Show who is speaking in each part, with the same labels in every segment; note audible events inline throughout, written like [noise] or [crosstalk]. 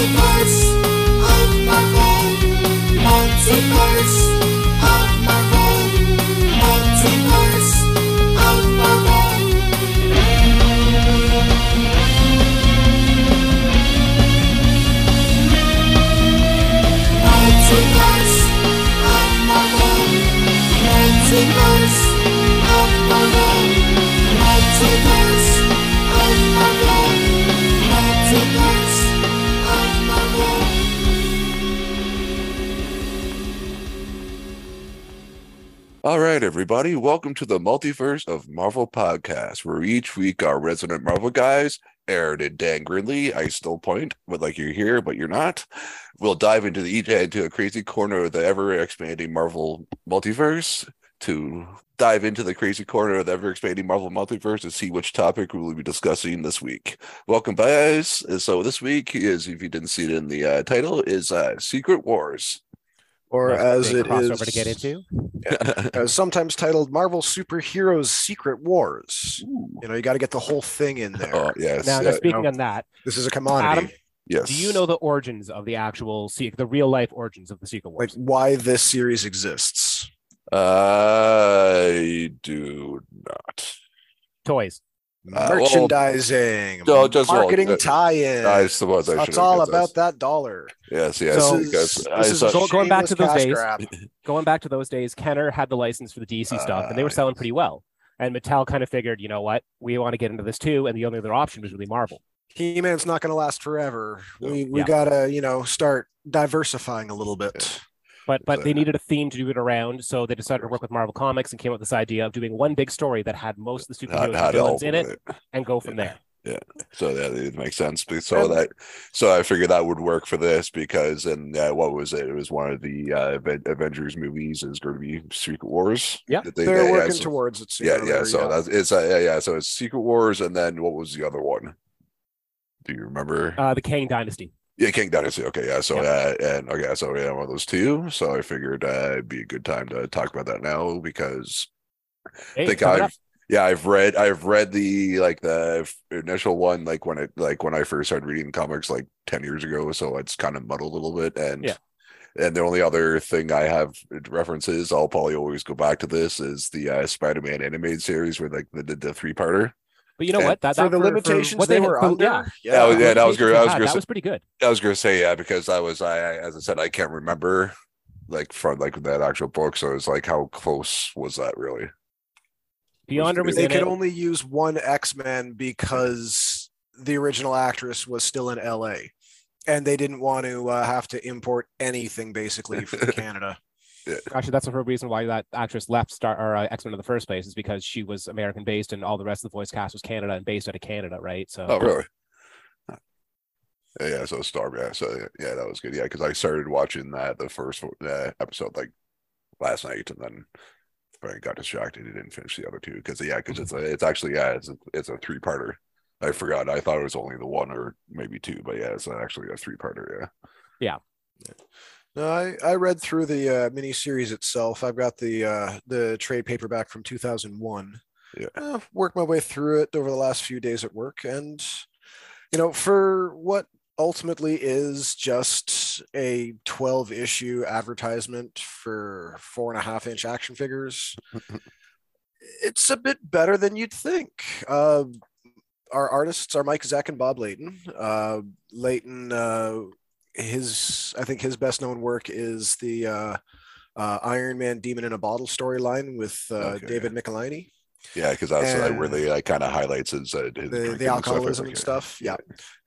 Speaker 1: Multiverse
Speaker 2: All right, everybody, welcome to the Multiverse of Marvel podcast, where each week our resident Marvel guys, Aaron and Dan Gridley, I still point, but like you're here, but you're not, We'll dive into the, each into a crazy corner of the ever expanding Marvel multiverse to dive into the crazy corner of the ever expanding Marvel multiverse to see which topic we will be discussing this week. Welcome, guys. So this week is, if you didn't see it in the uh, title, is uh, Secret Wars.
Speaker 3: Or
Speaker 4: Nice
Speaker 3: as
Speaker 4: big
Speaker 3: it
Speaker 4: crossover
Speaker 3: is
Speaker 4: to get into.
Speaker 3: as [laughs] uh, sometimes titled Marvel Superheroes Secret Wars. You know, you got to get the whole thing in oh, there.
Speaker 2: oh yes,
Speaker 4: Now,
Speaker 2: yeah,
Speaker 4: now speaking
Speaker 3: no.
Speaker 4: on that,
Speaker 3: This is a commodity.
Speaker 4: Adam?
Speaker 2: yes.
Speaker 4: do you know the origins of the actual, se- the real life origins of the Secret Wars?
Speaker 3: like why this series exists.
Speaker 2: I do not.
Speaker 4: Toys.
Speaker 2: Uh, well,
Speaker 3: Merchandising,
Speaker 2: no, just- well,
Speaker 3: marketing
Speaker 2: uh,
Speaker 3: tie-in.
Speaker 2: I suppose I should.
Speaker 3: That's all about that dollar.
Speaker 2: Yes, yes.
Speaker 4: So-
Speaker 2: because
Speaker 3: this is
Speaker 2: saw-
Speaker 3: a
Speaker 4: going back to those days,
Speaker 3: grab. [laughs]
Speaker 4: Going back to those days, Kenner had the license for the DC stuff, and they were
Speaker 2: Ah,
Speaker 4: selling pretty well. And Mattel kind of figured, you know what, we want to get into this too, and the only other option was really Marvel.
Speaker 3: He-Man's not going to last forever.
Speaker 2: No.
Speaker 3: We we
Speaker 4: Yeah.
Speaker 3: gotta you know start diversifying a little bit.
Speaker 4: But but they needed a theme to do it around, so they decided to work with Marvel Comics and came up with this idea of doing one big story that had most of the
Speaker 2: had-
Speaker 4: superheroes
Speaker 2: had
Speaker 4: and
Speaker 2: all
Speaker 4: villains in
Speaker 2: of
Speaker 4: it, and go from there.
Speaker 2: Yeah, so that it makes sense. So
Speaker 3: And-
Speaker 2: that so I figured that would work for this because and uh, what was it? It was one of the uh, Avengers movies is going to be Secret Wars.
Speaker 4: Yeah.
Speaker 2: They-
Speaker 3: They're
Speaker 2: yeah,
Speaker 3: working
Speaker 2: so-
Speaker 3: towards it.
Speaker 2: Yeah,
Speaker 3: sooner
Speaker 2: yeah.
Speaker 3: later,
Speaker 2: So that's it's uh, yeah, yeah. So it's Secret Wars, and then what was the other one? Do you remember?
Speaker 4: Uh, the Kang Dynasty.
Speaker 2: Yeah, King Dynasty. Okay, yeah. So
Speaker 4: Yeah.
Speaker 2: uh, and okay, so yeah, one of those two. So I figured uh, it'd be a good time to talk about that now because
Speaker 4: Hey,
Speaker 2: I think. I've yeah I've read I've read the like the initial one like when it like when I first started reading comics like ten years ago. So it's kind of muddled a little bit and.
Speaker 4: Yeah.
Speaker 2: And the only other thing I have references, I'll probably always go back to this, is the uh, Spider-Man animated series where like the, the, the three parter.
Speaker 4: But you know
Speaker 2: and
Speaker 4: what? That,
Speaker 3: for
Speaker 4: that
Speaker 3: the limitations
Speaker 4: what
Speaker 3: they,
Speaker 4: had-
Speaker 3: were under.
Speaker 4: yeah,
Speaker 2: Yeah, yeah, that was
Speaker 4: limitations
Speaker 2: great.
Speaker 4: they
Speaker 2: I was
Speaker 4: had, that was pretty good.
Speaker 2: I was gonna say yeah because I was I I- as I said I can't remember like from like that actual book, so it's like how close was that really?
Speaker 4: Beyonder was
Speaker 3: they
Speaker 4: in
Speaker 3: could
Speaker 4: it.
Speaker 3: only use one X-Men because the original actress was still in LA. And they didn't want to uh, have to import anything basically from [laughs] Canada.
Speaker 4: Actually, that's the whole reason why that actress left Star or uh, X Men in the first place is because she was American based and all the rest of the voice cast was Canada and based out of Canada, right? So
Speaker 2: Oh really? Yeah, yeah, so Star, yeah, so yeah, yeah, that was good. Yeah, because I started watching that the first uh, episode like last night, and then I got distracted and didn't finish the other two because yeah, because it's a, it's actually yeah, it's a, it's a three parter. I forgot. I thought it was only the one or maybe two, but yeah, it's actually a three parter. Yeah. Yeah.
Speaker 3: No, I, I read through the uh, miniseries itself. I've got the uh, the trade paperback from 2001.
Speaker 2: Yeah.
Speaker 3: Uh, worked my way through it over the last few days at work, and you know, for what ultimately is just a 12 issue advertisement for four and a half inch action figures, [laughs] it's a bit better than you'd think. Uh, our artists are Mike Zeck and Bob Layton. Uh, Layton, uh, his I think his best known work is the uh, uh, Iron Man Demon in a Bottle storyline with uh,
Speaker 2: Okay.
Speaker 3: David Michelinie,
Speaker 2: Yeah, because that's uh, where
Speaker 3: And-
Speaker 2: they kind of highlights his, uh, his
Speaker 3: the, the
Speaker 2: and
Speaker 3: alcoholism and stuff. Yeah.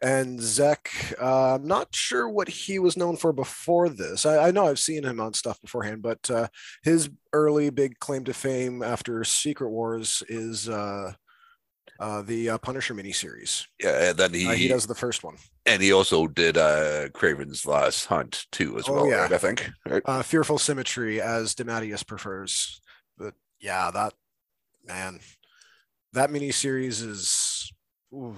Speaker 3: And Zeck, uh, I'm not sure what he was known for before this. I, I know I've seen him on stuff beforehand, but uh, his early big claim to fame after Secret Wars is uh, uh, the uh, Punisher miniseries.
Speaker 2: Yeah, and then he,
Speaker 3: Uh, he does the first one.
Speaker 2: and he also did uh Kraven's Last Hunt too as
Speaker 3: Oh,
Speaker 2: well.
Speaker 3: yeah.
Speaker 2: right, I think. Right?
Speaker 3: uh, fearful symmetry as DeMatteis prefers. But yeah, that man, that miniseries is ooh,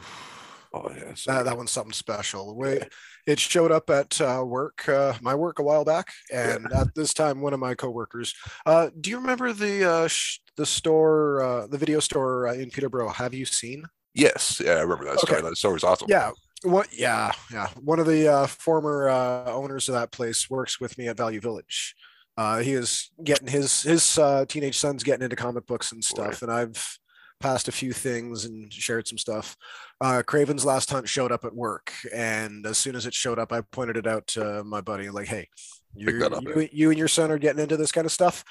Speaker 2: Oh yeah,
Speaker 3: that, that one's something special. Way it showed up at uh, work, uh, my work a while back, and at this time, one of my coworkers. Uh, do you remember the uh, sh- the store, uh, the video store uh, in Peterborough? Have you seen?
Speaker 2: yes, yeah, I remember that.
Speaker 3: Okay.
Speaker 2: That story was awesome.
Speaker 3: Yeah. What? Yeah, yeah. One of the uh, former uh, owners of that place works with me at Value Village. Uh, he is getting his his uh, teenage son's getting into comic books and stuff, and I've passed a few things and shared some stuff. Uh, Kraven's Last Hunt showed up at work, and as soon as it showed up, I pointed it out to my buddy, like, "Hey, you,
Speaker 2: up,
Speaker 3: you, you and your son are getting into this kind of stuff.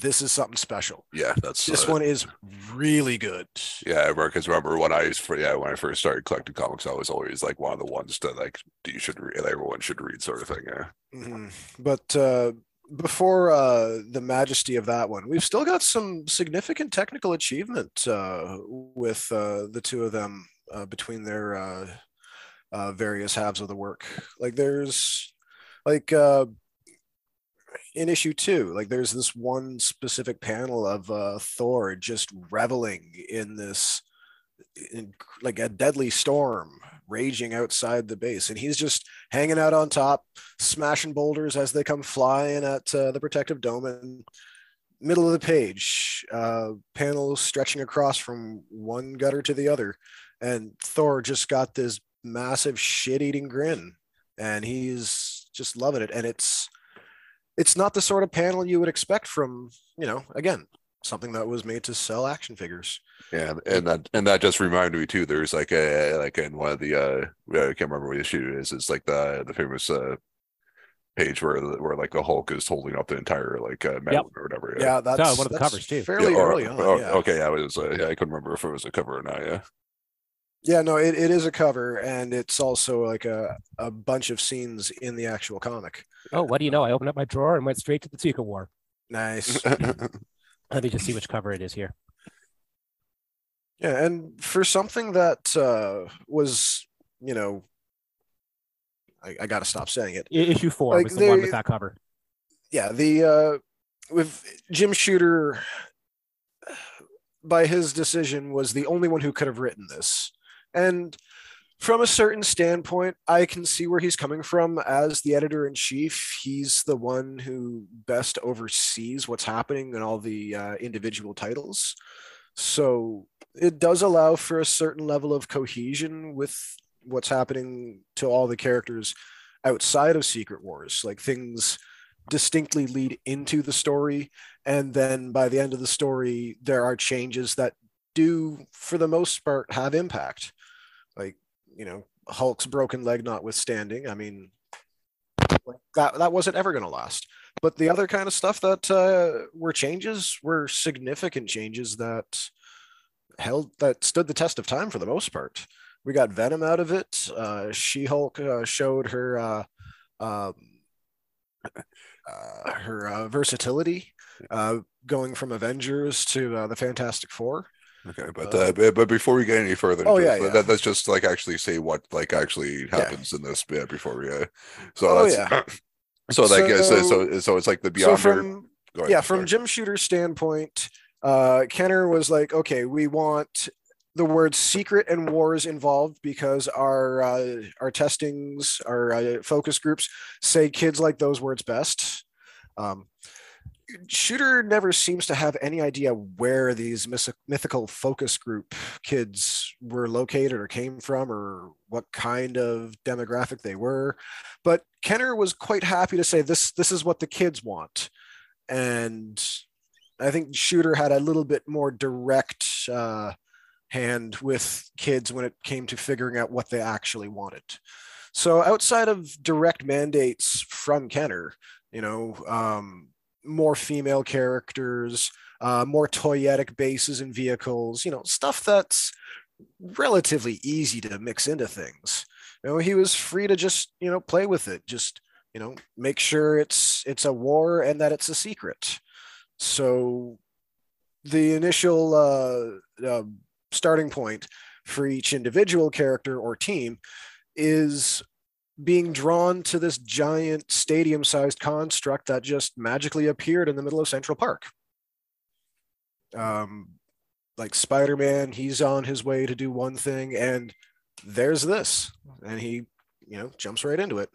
Speaker 3: This is something special.
Speaker 2: Yeah, that's
Speaker 3: This
Speaker 2: uh,
Speaker 3: one is really good."
Speaker 2: Yeah, because remember when I used for yeah when I first started collecting comics, I was always like one of the ones that like you should read, everyone should read sort of thing. Yeah,
Speaker 3: Mhm. But uh, before uh, the majesty of that one, we've still got some significant technical achievement uh, with uh, the two of them uh, between their uh, uh, various halves of the work. Like there's like in issue two, like there's this one specific panel of Thor just reveling in this in like a deadly storm raging outside the base. And he's just hanging out on top smashing boulders as they come flying at uh, the protective dome and middle of the page uh panels stretching across from one gutter to the other. And thor just got this massive shit-eating grin and he's just loving it. And it's it's not the sort of panel you would expect from you know again something that was made to sell action figures
Speaker 2: yeah, and, and that and that just reminded me too. There's like a like in one of the uh I can't remember what issue it is. It's like the the famous uh page where where like the Hulk is holding up the entire like uh, mountain or whatever.
Speaker 3: yeah, that's
Speaker 4: one of the covers, too.
Speaker 3: fairly
Speaker 2: Yeah, or-
Speaker 3: early on
Speaker 2: or-
Speaker 3: yeah.
Speaker 2: Okay, yeah, it was. Uh, yeah, I couldn't remember if it was a cover or not. Yeah.
Speaker 3: Yeah, no, it, it is a cover, and it's also like a, a bunch of scenes in the actual comic.
Speaker 4: Oh, what do you know? I opened up my drawer and went straight to the Secret War.
Speaker 3: Nice. [laughs]
Speaker 4: Let me just see which cover it is here.
Speaker 3: yeah, and for something that uh, was, you know, I, I got to stop saying it.
Speaker 4: Issue four
Speaker 3: Like,
Speaker 4: was the one with that cover.
Speaker 3: Yeah, the uh, with Jim Shooter, by his decision, was the only one who could have written this, and from a certain standpoint, I can see where he's coming from. As the editor in chief, he's the one who best oversees what's happening in all the uh, individual titles. So it does allow for a certain level of cohesion with what's happening to all the characters outside of Secret Wars. Like things distinctly lead into the story, and then by the end of the story, there are changes that do, for the most part, have impact. Like you know, Hulk's broken leg notwithstanding. I mean, that that wasn't ever going to last. But the other kind of stuff that uh, were changes were significant changes that held that stood the test of time for the most part. We got Venom out of it. Uh, she Hulk uh, showed her uh, um, uh, her uh, versatility, uh, going from Avengers to the Fantastic Four.
Speaker 2: Okay, but
Speaker 3: Uh,
Speaker 2: uh, but- before we get any further,
Speaker 3: Oh, yeah, yeah.
Speaker 2: Let, us just like actually say what like actually happens in this bit before we. Uh, so
Speaker 3: Oh,
Speaker 2: that's [clears throat] so like uh, so, so so it's like the
Speaker 3: So from
Speaker 2: go ahead,
Speaker 3: yeah, from
Speaker 2: sorry.
Speaker 3: Jim Shooter's standpoint, uh, Kenner was like, okay, we want the words secret and wars involved because our uh, our testings, our uh, focus groups say kids like those words best. Um, Shooter never seems to have any idea where these mythical focus group kids were located or came from or what kind of demographic they were. But Kenner was quite happy to say this this is what the kids want. And I think Shooter had a little bit more direct uh, hand with kids when it came to figuring out what they actually wanted. So outside of direct mandates from Kenner, you know, um, more female characters, uh, more toyetic bases and vehicles, you know, stuff that's relatively easy to mix into things. You know, he was free to just, you know, play with it, just, you know, make sure it's it's a war and that it's a secret. So the initial uh, uh, starting point for each individual character or team is being drawn to this giant stadium sized construct that just magically appeared in the middle of Central Park. Um, like Spider Man, he's on his way to do one thing, and there's this, and he, you know, jumps right into it.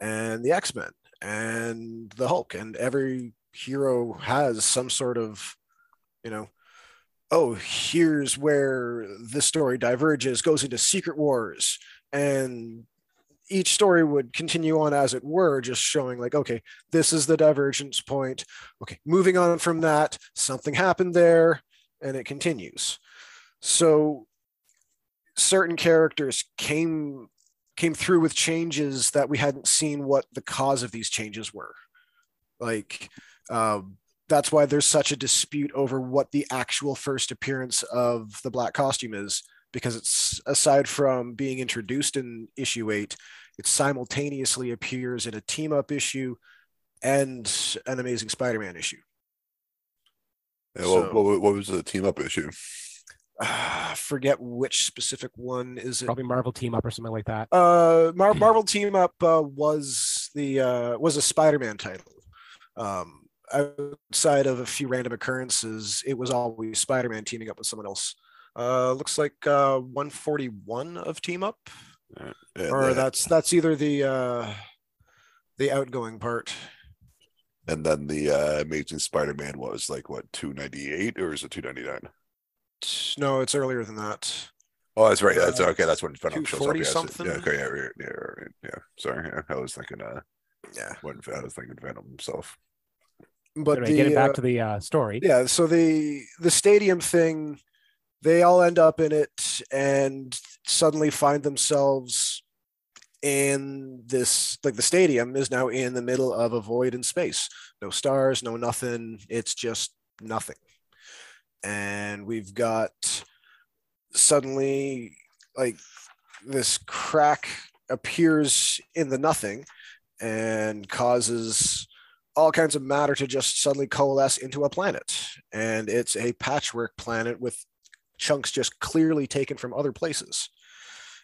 Speaker 3: And the X Men and the Hulk, and every hero has some sort of, you know, oh, here's where this story diverges, goes into Secret Wars, and each story would continue on as it were, just showing like, okay, this is the divergence point. Okay, moving on from that, something happened there, and it continues. So certain characters came came through with changes that we hadn't seen what the cause of these changes were. Like um, that's why there's such a dispute over what the actual first appearance of the black costume is because it's aside from being introduced in issue 8 it simultaneously appears in a team up issue and an amazing spider-man issue.
Speaker 2: Yeah,
Speaker 3: So-
Speaker 2: what, what, what was the team up issue?
Speaker 3: Ah, [sighs] forget which specific one is it.
Speaker 4: Probably Marvel team up or something like that.
Speaker 3: uh Mar- marvel team up uh, was the uh was a spider-man title. Um outside of a few random occurrences it was always spider-man teaming up with someone else. Uh looks like uh 141 of team up
Speaker 2: Yeah,
Speaker 3: or
Speaker 2: the-
Speaker 3: that's that's either the uh the outgoing part
Speaker 2: and then the uh, Amazing Spider-Man was like what 298 or is it 299?
Speaker 3: no it's earlier than that
Speaker 2: Oh, that's right. That's
Speaker 3: Uh,
Speaker 2: okay. That's when Venom shows up.
Speaker 3: 240 something?
Speaker 2: Yeah. Okay. Yeah. Right, yeah. Right, yeah. Sorry. Yeah. [laughs] I was thinking. Uh,
Speaker 3: yeah
Speaker 2: when I was thinking Venom himself.
Speaker 3: but
Speaker 4: anyway,
Speaker 3: the,
Speaker 4: getting back
Speaker 3: uh,
Speaker 4: to the uh, story.
Speaker 3: yeah so the the stadium thing they all end up in it and suddenly find themselves in this like the stadium is now in the middle of a void in space. No stars no nothing. It's just nothing. And we've got suddenly like this crack appears in the nothing and causes all kinds of matter to just suddenly coalesce into a planet. And it's a patchwork planet with chunks just clearly taken from other places.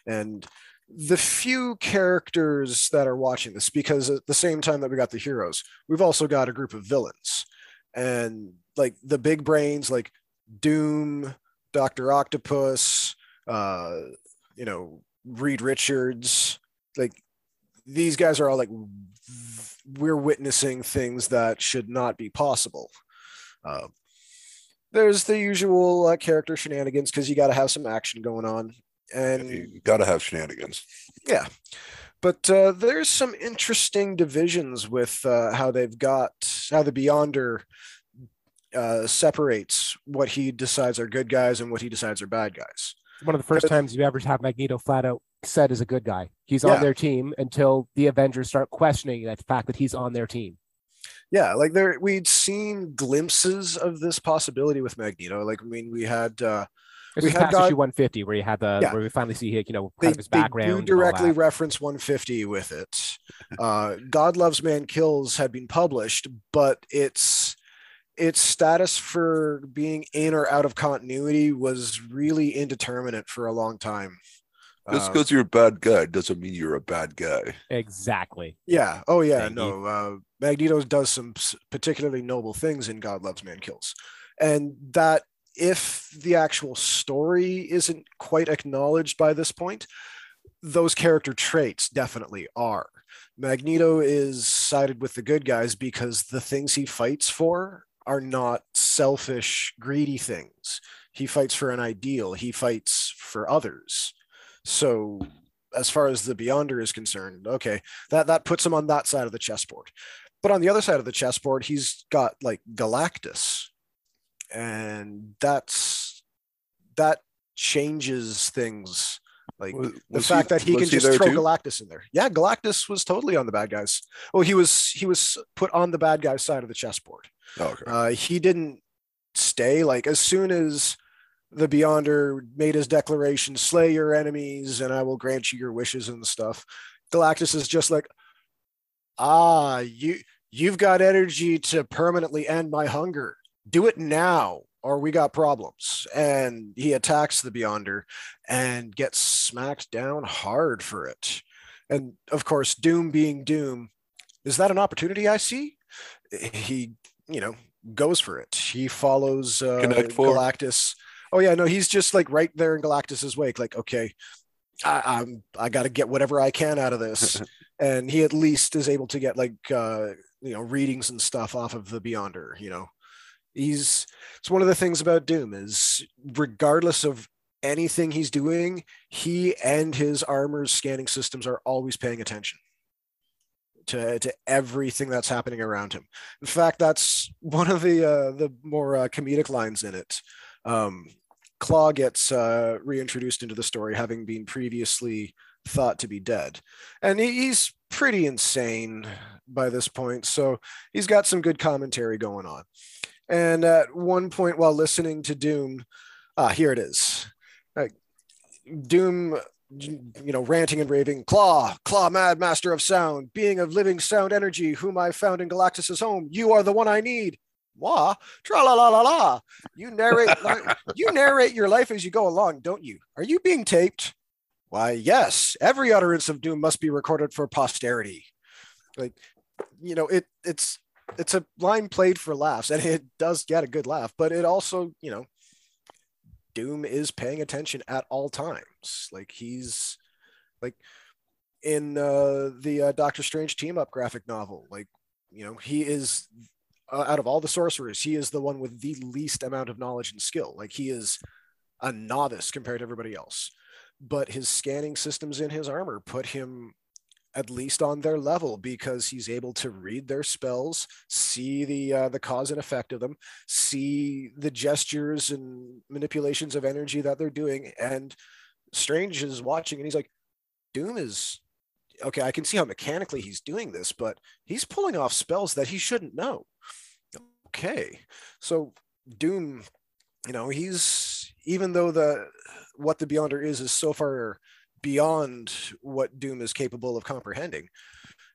Speaker 3: And the few characters that are watching this, because at the same time that we got the heroes, we've also got a group of villains. And like the big brains, like Doom, Dr. Octopus, uh, you know, Reed Richards, like these guys are all like we're witnessing things that should not be possible. Uh, there's the usual uh, character shenanigans because you got to have some action going on, and
Speaker 2: You gotta have shenanigans.
Speaker 3: Yeah, but uh, there's some interesting divisions with uh, how they've got how the Beyonder uh, separates what he decides are good guys and what he decides are bad guys.
Speaker 4: One of the first
Speaker 3: Because-
Speaker 4: times you ever have Magneto flat out said is a good guy. He's
Speaker 3: Yeah.
Speaker 4: on their team until the Avengers start questioning that fact that he's on their team.
Speaker 3: Yeah, like there we'd seen glimpses of this possibility with Magneto. Like I mean, we had uh, We
Speaker 4: past
Speaker 3: got-
Speaker 4: issue 150 where you had the
Speaker 3: Yeah.
Speaker 4: where we finally see you know
Speaker 3: they,
Speaker 4: his
Speaker 3: they
Speaker 4: background.
Speaker 3: do directly reference 150 with it. Uh, God Loves Man Kills had been published, but its its status for being in or out of continuity was really indeterminate for a long time.
Speaker 2: Just
Speaker 3: Uh,
Speaker 2: because you're a bad guy doesn't mean you're a bad guy.
Speaker 4: Exactly.
Speaker 3: yeah. Oh, yeah.
Speaker 4: Thank
Speaker 3: no. Uh, Magneto does some particularly noble things in God Loves Man Kills, and that if the actual story isn't quite acknowledged by this point, those character traits definitely are. Magneto is sided with the good guys because the things he fights for are not selfish, greedy things. He fights for an ideal, he fights for others. So, as far as the Beyonder is concerned, okay, that, that puts him on that side of the chessboard. But on the other side of the chessboard, he's got like Galactus. And that's that changes things. Like
Speaker 2: Was-
Speaker 3: the
Speaker 2: was
Speaker 3: fact that he can just throw
Speaker 2: too?
Speaker 3: Galactus in there. Yeah, Galactus was totally on the bad guys. Well, he was he was put on the bad guy's side of the chessboard.
Speaker 2: Oh, okay.
Speaker 3: Uh, he didn't stay. Like as soon as the Beyonder made his declaration, "Slay your enemies, and I will grant you your wishes" and stuff. Galactus is just like, ah, you you've got energy to permanently end my hunger. Do it now, or we got problems. And he attacks the Beyonder and gets smacked down hard for it. And of course, Doom being Doom, is that an opportunity I see? He, you know, goes for it. He follows uh. Galactus. Oh yeah, no, he's just like right there in Galactus's wake. Like, okay, I, I'm I got to get whatever I can out of this, [laughs] and he at least is able to get like uh, you know readings and stuff off of the Beyonder. You know, he's it's one of the things about Doom is regardless of anything he's doing, he and his armor's scanning systems are always paying attention to, to everything that's happening around him. In fact, that's one of the uh, the more uh, comedic lines in it. Um, Klaw gets uh, reintroduced into the story, having been previously thought to be dead, and he's pretty insane by this point. So he's got some good commentary going on. And at one point, while listening to Doom, ah, here it is. Doom you know, ranting and raving, Klaw, Klaw, mad master of sound, being of living sound energy, whom I found in Galactus's home. You are the one I need. Wah, tra la la la la. You narrate, you narrate your life as you go along, don't you? Are you being taped? Why, yes. Every utterance of doom must be recorded for posterity. Like, you know, it it's it's a line played for laughs, and it does get a good laugh, but it also, you know, Doom is paying attention at all times. Like he's like in uh, the uh, Doctor Strange team up graphic novel. Like you know he is uh, out of all the sorcerers, he is the one with the least amount of knowledge and skill. Like he is a novice compared to everybody else. But his scanning systems in his armor put him at least on their level because he's able to read their spells, see the uh, the cause and effect of them, see the gestures and manipulations of energy that they're doing. And Strange is watching, and he's like, "Doom is okay. I can see how mechanically he's doing this, but he's pulling off spells that he shouldn't know." Okay, so Doom, you know, he's even though the what the Beyonder is is so far beyond what Doom is capable of comprehending,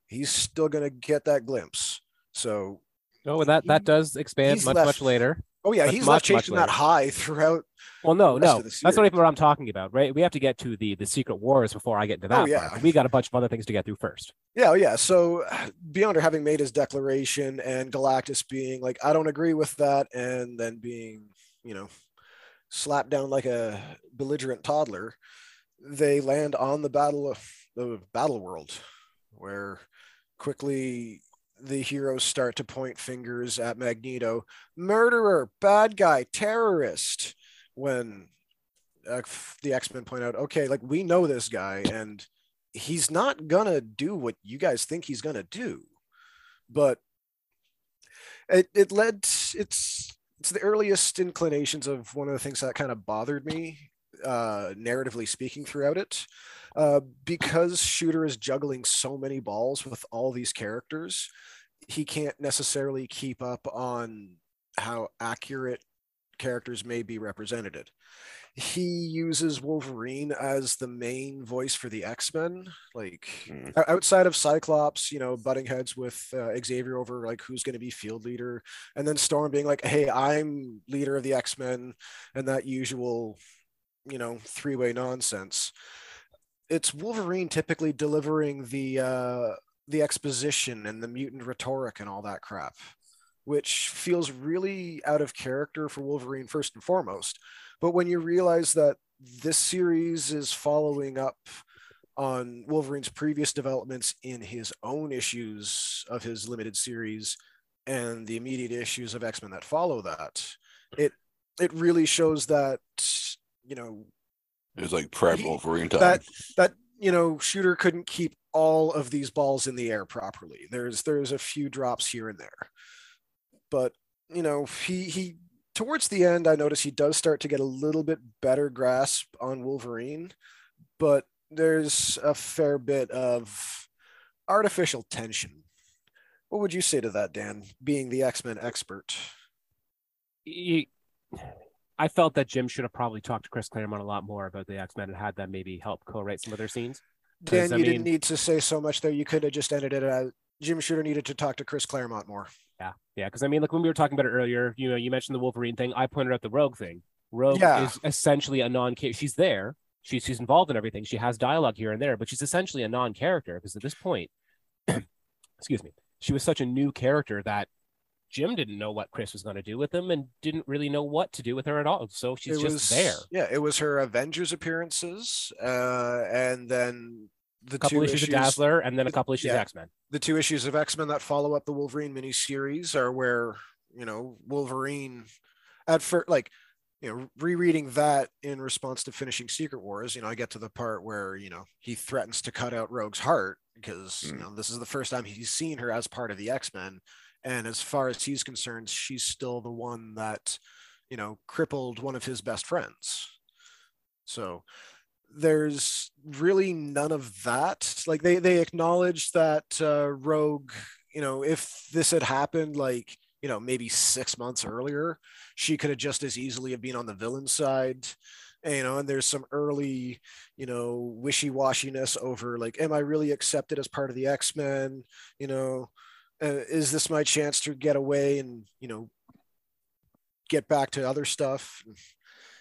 Speaker 3: he's still going to get that glimpse. So,
Speaker 4: oh, that that does expand much
Speaker 3: left,
Speaker 4: much later.
Speaker 3: Oh yeah, he's much, left chasing that high throughout.
Speaker 4: Well, no, no, that's not even what I'm talking about, right? We have to get to the the secret wars before I get to oh, that. Oh, yeah, part. we got a bunch of other things to get through first.
Speaker 3: Yeah, oh, yeah. So, [sighs] Beyonder having made his declaration and Galactus being like, "I don't agree with that," and then being, you know, slapped down like a belligerent toddler they land on the battle of the battle world where quickly the heroes start to point fingers at Magneto, murderer, bad guy, terrorist. When uh, the X Men point out, okay, like we know this guy and he's not gonna do what you guys think he's gonna do. But it, it led, it's, it's the earliest inclinations of one of the things that kind of bothered me uh, narratively speaking throughout it. Uh, because Shooter is juggling so many balls with all these characters, he can't necessarily keep up on how accurate characters may be represented. He uses Wolverine as the main voice for the X Men. Like mm. outside of Cyclops, you know, butting heads with uh, Xavier over like who's going to be field leader, and then Storm being like, "Hey, I'm leader of the X Men," and that usual you know three way nonsense. It's Wolverine typically delivering the uh, the exposition and the mutant rhetoric and all that crap, which feels really out of character for Wolverine first and foremost. But when you realize that this series is following up on Wolverine's previous developments in his own issues of his limited series and the immediate issues of X-Men that follow that, it it really shows that you know
Speaker 2: it was like prep Wolverine time.
Speaker 3: That that you know shooter couldn't keep all of these balls in the air properly. There's there's a few drops here and there, but you know he he towards the end I notice he does start to get a little bit better grasp on Wolverine, but there's a fair bit of artificial tension. What would you say to that, Dan? Being the X Men expert.
Speaker 4: He, I felt that Jim should have probably talked to Chris Claremont a lot more about the X Men and had them maybe help co-write some of their scenes.
Speaker 3: Dan, you mean, didn't need to say so much there. You could have just ended it as Jim Shooter needed to talk to Chris Claremont more.
Speaker 4: Yeah, yeah. Because I mean, like when we were talking about it earlier, you know, you mentioned the Wolverine thing. I pointed out the Rogue thing. Rogue yeah. is essentially a non-character. She's there. She's she's involved in everything. She has dialogue here and there, but she's essentially a non-character because at this point, [clears throat] excuse me, she was such a new character that Jim didn't know what Chris was going to do with him and didn't really know what to do with her at all. So she's
Speaker 3: it
Speaker 4: just
Speaker 3: was,
Speaker 4: there.
Speaker 3: Yeah, it was her Avengers appearances, uh, and then the
Speaker 4: a couple
Speaker 3: two
Speaker 4: issues, issues of Dazzler, and then a couple issues yeah, of X Men.
Speaker 3: The two issues of X Men that follow up the Wolverine miniseries are where you know Wolverine, at first, like you know, rereading that in response to finishing Secret Wars, you know, I get to the part where, you know, he threatens to cut out Rogue's heart because, mm. you know, this is the first time he's seen her as part of the X Men. And as far as he's concerned, she's still the one that, you know, crippled one of his best friends. So there's really none of that. Like they, they acknowledge that uh, Rogue, you know, if this had happened, like, you know, maybe six months earlier, she could have just as easily have been on the villain side. And, you know, and there's some early, you know, wishy-washiness over like, am I really accepted as part of the X-Men? You know, uh, is this my chance to get away and, you know, get back to other stuff?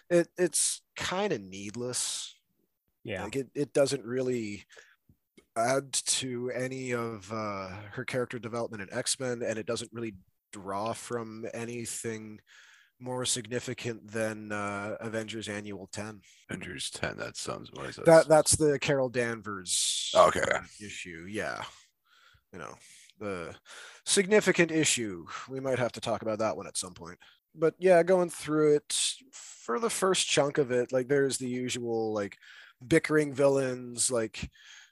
Speaker 3: It, it's kind of needless.
Speaker 4: Yeah.
Speaker 3: Like it, it doesn't really add to any of uh, her character development in X-Men and it doesn't really draw from anything more significant than uh, Avengers Annual 10.
Speaker 2: Avengers 10, that sounds what is
Speaker 3: that? That's the Carol Danvers
Speaker 2: okay.
Speaker 3: issue. Yeah. You know, the significant issue. We might have to talk about that one at some point. But yeah, going through it for the first chunk of it, like there's the usual like bickering villains, like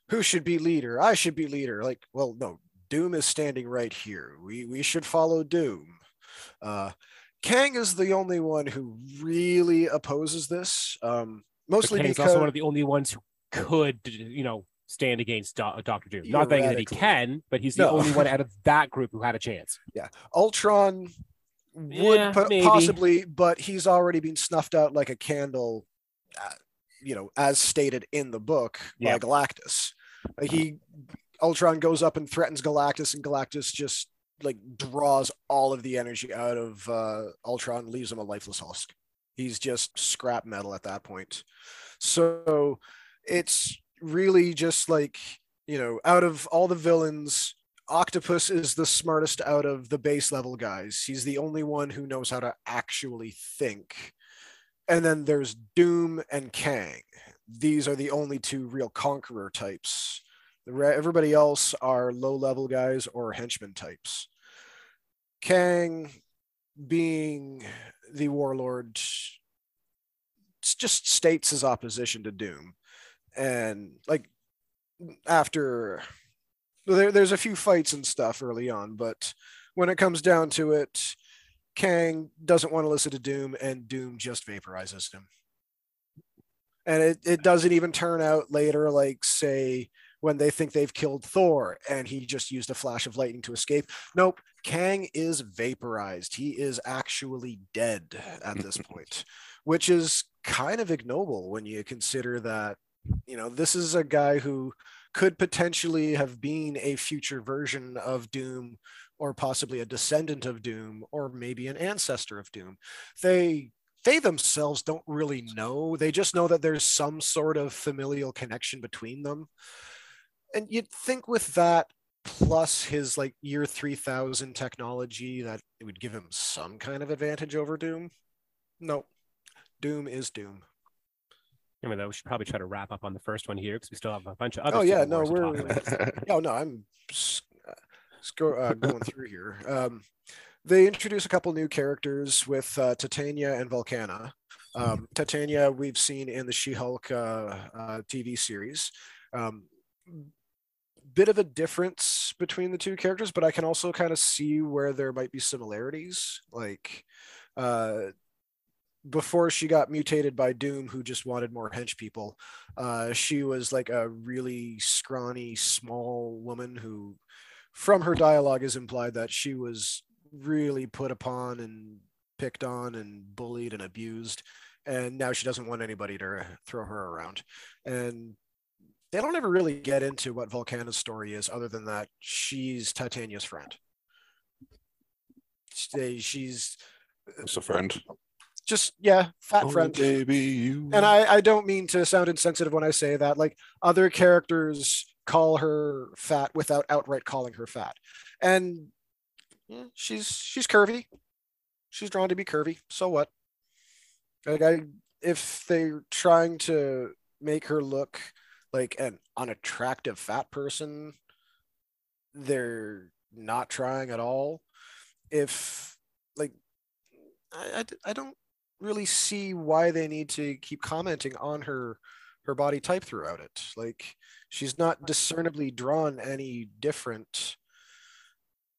Speaker 3: who should be leader? I should be leader. Like, well, no, Doom is standing right here. We we should follow Doom. Uh, Kang is the only one who really opposes this. Um, mostly because
Speaker 4: also one of the only ones who could, you know, stand against Do- Doctor Doom. Not thinking that he can, but he's the no. only one out of that group who had a chance. [laughs]
Speaker 3: Yeah, Ultron would yeah, po- possibly, but he's already been snuffed out like a candle. Uh, you know, as stated in the book yeah. by Galactus. he Ultron goes up and threatens Galactus, and Galactus just like draws all of the energy out of uh, Ultron, leaves him a lifeless husk. He's just scrap metal at that point. So it's really just like you know, out of all the villains, Octopus is the smartest out of the base level guys. He's the only one who knows how to actually think. And then there's Doom and Kang. These are the only two real conqueror types Everybody else are low level guys or henchman types. Kang, being the warlord, just states his opposition to Doom. And like after there, there's a few fights and stuff early on, but when it comes down to it, Kang doesn't want to listen to Doom, and Doom just vaporizes him. And it, it doesn't even turn out later, like, say, when they think they've killed Thor and he just used a flash of lightning to escape. Nope, Kang is vaporized. He is actually dead at this point, which is kind of ignoble when you consider that, you know, this is a guy who could potentially have been a future version of Doom or possibly a descendant of Doom or maybe an ancestor of Doom. They they themselves don't really know. They just know that there's some sort of familial connection between them and you'd think with that plus his like year 3000 technology that it would give him some kind of advantage over doom no doom is doom
Speaker 4: I mean, though, we should probably try to wrap up on the first one here because we still have a bunch of other.
Speaker 3: Oh yeah, no, we're. oh [laughs] no, I'm uh, going through here. Um, they introduce a couple new characters with uh, Titania and Volcana. Um, Titania, we've seen in the She-Hulk uh, uh TV series. Um, bit of a difference between the two characters, but I can also kind of see where there might be similarities. Like uh, before she got mutated by Doom, who just wanted more hench people, uh, she was like a really scrawny, small woman who, from her dialogue, is implied that she was really put upon and picked on and bullied and abused. And now she doesn't want anybody to throw her around. And they don't ever really get into what Volcana's story is, other than that she's Titania's friend. She, she's
Speaker 2: What's a friend.
Speaker 3: Just yeah, fat oh, friend.
Speaker 2: Baby, you.
Speaker 3: And I, I don't mean to sound insensitive when I say that. Like other characters call her fat without outright calling her fat, and yeah, she's she's curvy. She's drawn to be curvy. So what? Like I, if they're trying to make her look like an unattractive fat person they're not trying at all if like I, I, I don't really see why they need to keep commenting on her her body type throughout it. Like she's not discernibly drawn any different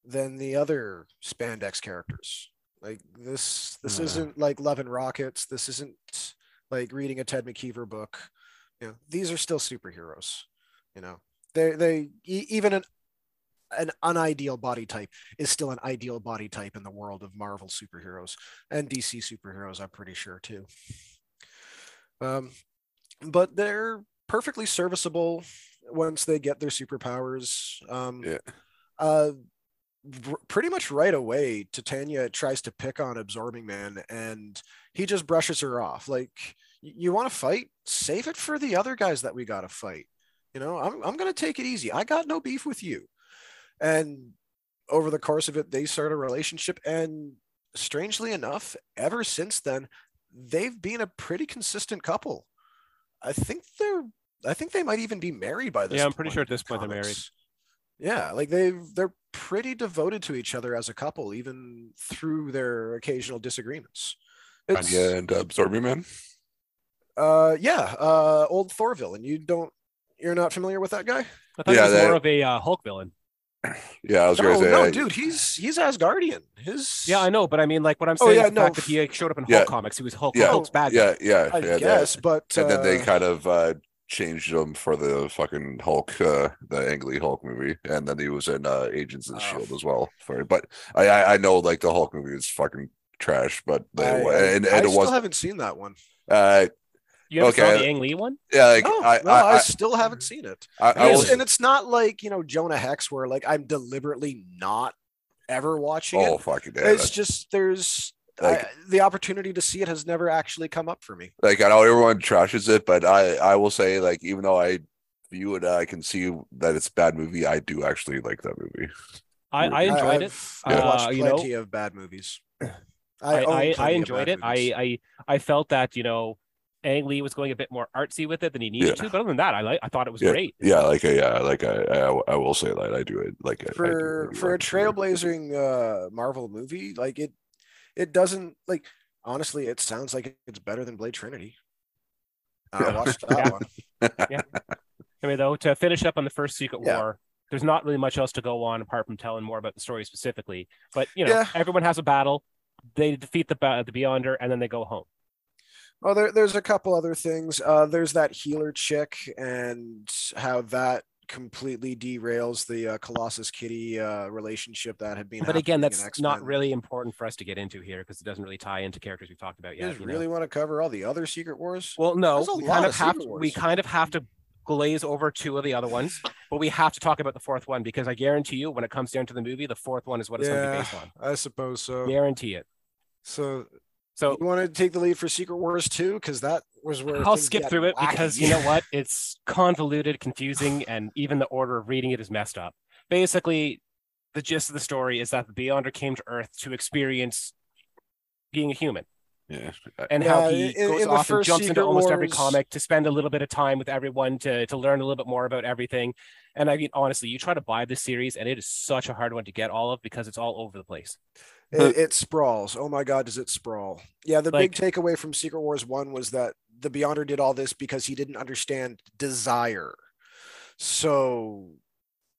Speaker 3: than the other spandex characters. Like this this
Speaker 2: Yeah.
Speaker 3: isn't like Love and Rockets. This isn't like reading a Ted McKeever book. You know, these are still superheroes. You know, they they even an an unideal body type is still an ideal body type in the world of Marvel superheroes and DC superheroes. I'm pretty sure too. Um, but they're perfectly serviceable once they get their superpowers. Um,
Speaker 2: Yeah.
Speaker 3: uh, pretty much right away, Titania tries to pick on Absorbing Man, and he just brushes her off. Like, you want to fight? Save it for the other guys that we got to fight. You know, I'm I'm gonna take it easy. I got no beef with you. And over the course of it, they start a relationship, and strangely enough, ever since then, they've been a pretty consistent couple. I think they're I think they might even be married by this.
Speaker 4: Yeah, I'm pretty sure at this point they're married.
Speaker 3: Yeah, like they they're pretty devoted to each other as a couple, even through their occasional disagreements. It's,
Speaker 2: Anya and uh, Absorbing Man.
Speaker 3: uh, yeah, uh, old Thorville, and you don't, you're not familiar with that guy?
Speaker 4: I thought
Speaker 2: Yeah,
Speaker 4: he was
Speaker 2: that-
Speaker 4: more of a uh, Hulk villain.
Speaker 2: Yeah, I was
Speaker 3: No,
Speaker 2: gonna say.
Speaker 3: no,
Speaker 2: I-
Speaker 3: dude, he's he's Asgardian. His
Speaker 4: Yeah, I know, but I mean, like what I'm
Speaker 3: Oh,
Speaker 4: saying
Speaker 3: yeah,
Speaker 4: is the
Speaker 3: no,
Speaker 4: fact that he showed up in
Speaker 2: yeah.
Speaker 4: Hulk comics. He was Hulk.
Speaker 2: Yeah.
Speaker 4: Hulk's bad.
Speaker 2: Yeah, yeah,
Speaker 3: I
Speaker 2: yeah. that-
Speaker 3: guess, but
Speaker 2: and then they
Speaker 3: uh,
Speaker 2: kind of uh changed him for the fucking Hulk, uh the Ang Lee Hulk movie, and then he was in uh Agents of
Speaker 3: Oh.
Speaker 2: Shield as well. For but I I, I know like the Hulk movie is fucking trash, but they,
Speaker 3: I,
Speaker 2: and,
Speaker 3: I
Speaker 2: it
Speaker 3: still
Speaker 2: was
Speaker 3: haven't seen that one.
Speaker 2: uh
Speaker 4: You ever saw
Speaker 2: Okay.
Speaker 4: the Ang Lee one?
Speaker 2: yeah like
Speaker 3: no,
Speaker 2: I,
Speaker 3: no, I,
Speaker 2: I, I,
Speaker 3: still haven't seen it.
Speaker 2: I, I
Speaker 3: And it's,
Speaker 2: was
Speaker 3: and it's not like you know Jonah Hex, where like I'm deliberately not ever watching
Speaker 2: oh
Speaker 3: it.
Speaker 2: fucking yeah,
Speaker 3: it's
Speaker 2: that's-
Speaker 3: just there's
Speaker 2: Like-
Speaker 3: I, the opportunity to see it has never actually come up for me.
Speaker 2: like I know everyone trashes it, but I I will say like even though I view it, I can see that it's a bad movie. I do actually like that movie.
Speaker 4: I, I enjoyed it.
Speaker 3: I've, I've
Speaker 4: Uh,
Speaker 3: watched
Speaker 4: you know,
Speaker 3: plenty of bad movies.
Speaker 4: I,
Speaker 3: own
Speaker 4: I, I enjoyed it.
Speaker 3: movies.
Speaker 4: I, I I felt that you know Ang Lee was going a bit more artsy with it than he needed
Speaker 2: Yeah.
Speaker 4: to. But other than that, I like I thought it was
Speaker 2: Yeah,
Speaker 4: great.
Speaker 2: Yeah, like I, yeah, like uh, I, I I will say that I do it like I- I
Speaker 3: for
Speaker 2: really
Speaker 3: for a
Speaker 2: like the movie.
Speaker 3: trailblazing uh Marvel movie, like it it doesn't like honestly, it sounds like it's better than Blade Trinity. I
Speaker 2: Yeah.
Speaker 3: watched that
Speaker 4: Yeah.
Speaker 3: one. [laughs]
Speaker 4: I mean, though, to finish up on the first Secret
Speaker 3: Yeah.
Speaker 4: War, there's not really much else to go on apart from telling more about the story specifically. But you know,
Speaker 3: Yeah.
Speaker 4: everyone has a battle. They defeat the the Beyonder, and then they go home.
Speaker 3: Oh, there, there's a couple other things. Uh, there's that healer chick and how that completely derails the uh, Colossus Kitty uh, relationship that had been.
Speaker 4: But again, that's not really important for us to get into here because it doesn't really tie into characters we've talked about yet. you know?
Speaker 3: really want to cover all the other Secret Wars?
Speaker 4: Well, no, we kind
Speaker 3: of
Speaker 4: of have to, we kind of have to glaze over two of the other ones, but we have to talk about the fourth one because I guarantee you, when it comes down to the movie, the fourth one is what it's going to be based on.
Speaker 3: I suppose so.
Speaker 4: Guarantee it.
Speaker 3: So,
Speaker 4: So
Speaker 3: you want to take the lead for Secret Wars too? Because that was where
Speaker 4: I'll skip through it
Speaker 3: wacky.
Speaker 4: because you know what? It's convoluted, confusing, and even the order of reading it is messed up. Basically, the gist of the story is that the Beyonder came to Earth to experience being a human
Speaker 2: Yeah, I-
Speaker 4: and how he
Speaker 3: in-
Speaker 4: goes
Speaker 3: in
Speaker 4: off and
Speaker 3: first
Speaker 4: jumps into
Speaker 3: Secret
Speaker 4: almost every comic to spend a little bit of time with everyone to to learn a little bit more about everything. And I mean, honestly, you try to buy this series, and it is such a hard one to get all of because it's all over the place.
Speaker 3: It, it sprawls. Oh my god, does it sprawl? Yeah, the
Speaker 4: Like-
Speaker 3: big takeaway from Secret Wars 1 was that the Beyonder did all this because he didn't understand desire. So,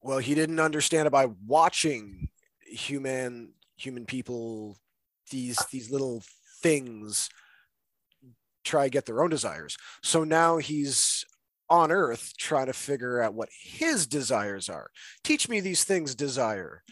Speaker 3: well, he didn't understand it by watching human human people these these little things try to get their own desires. So now he's on earth trying to figure out what his desires are. Teach me these things, desire.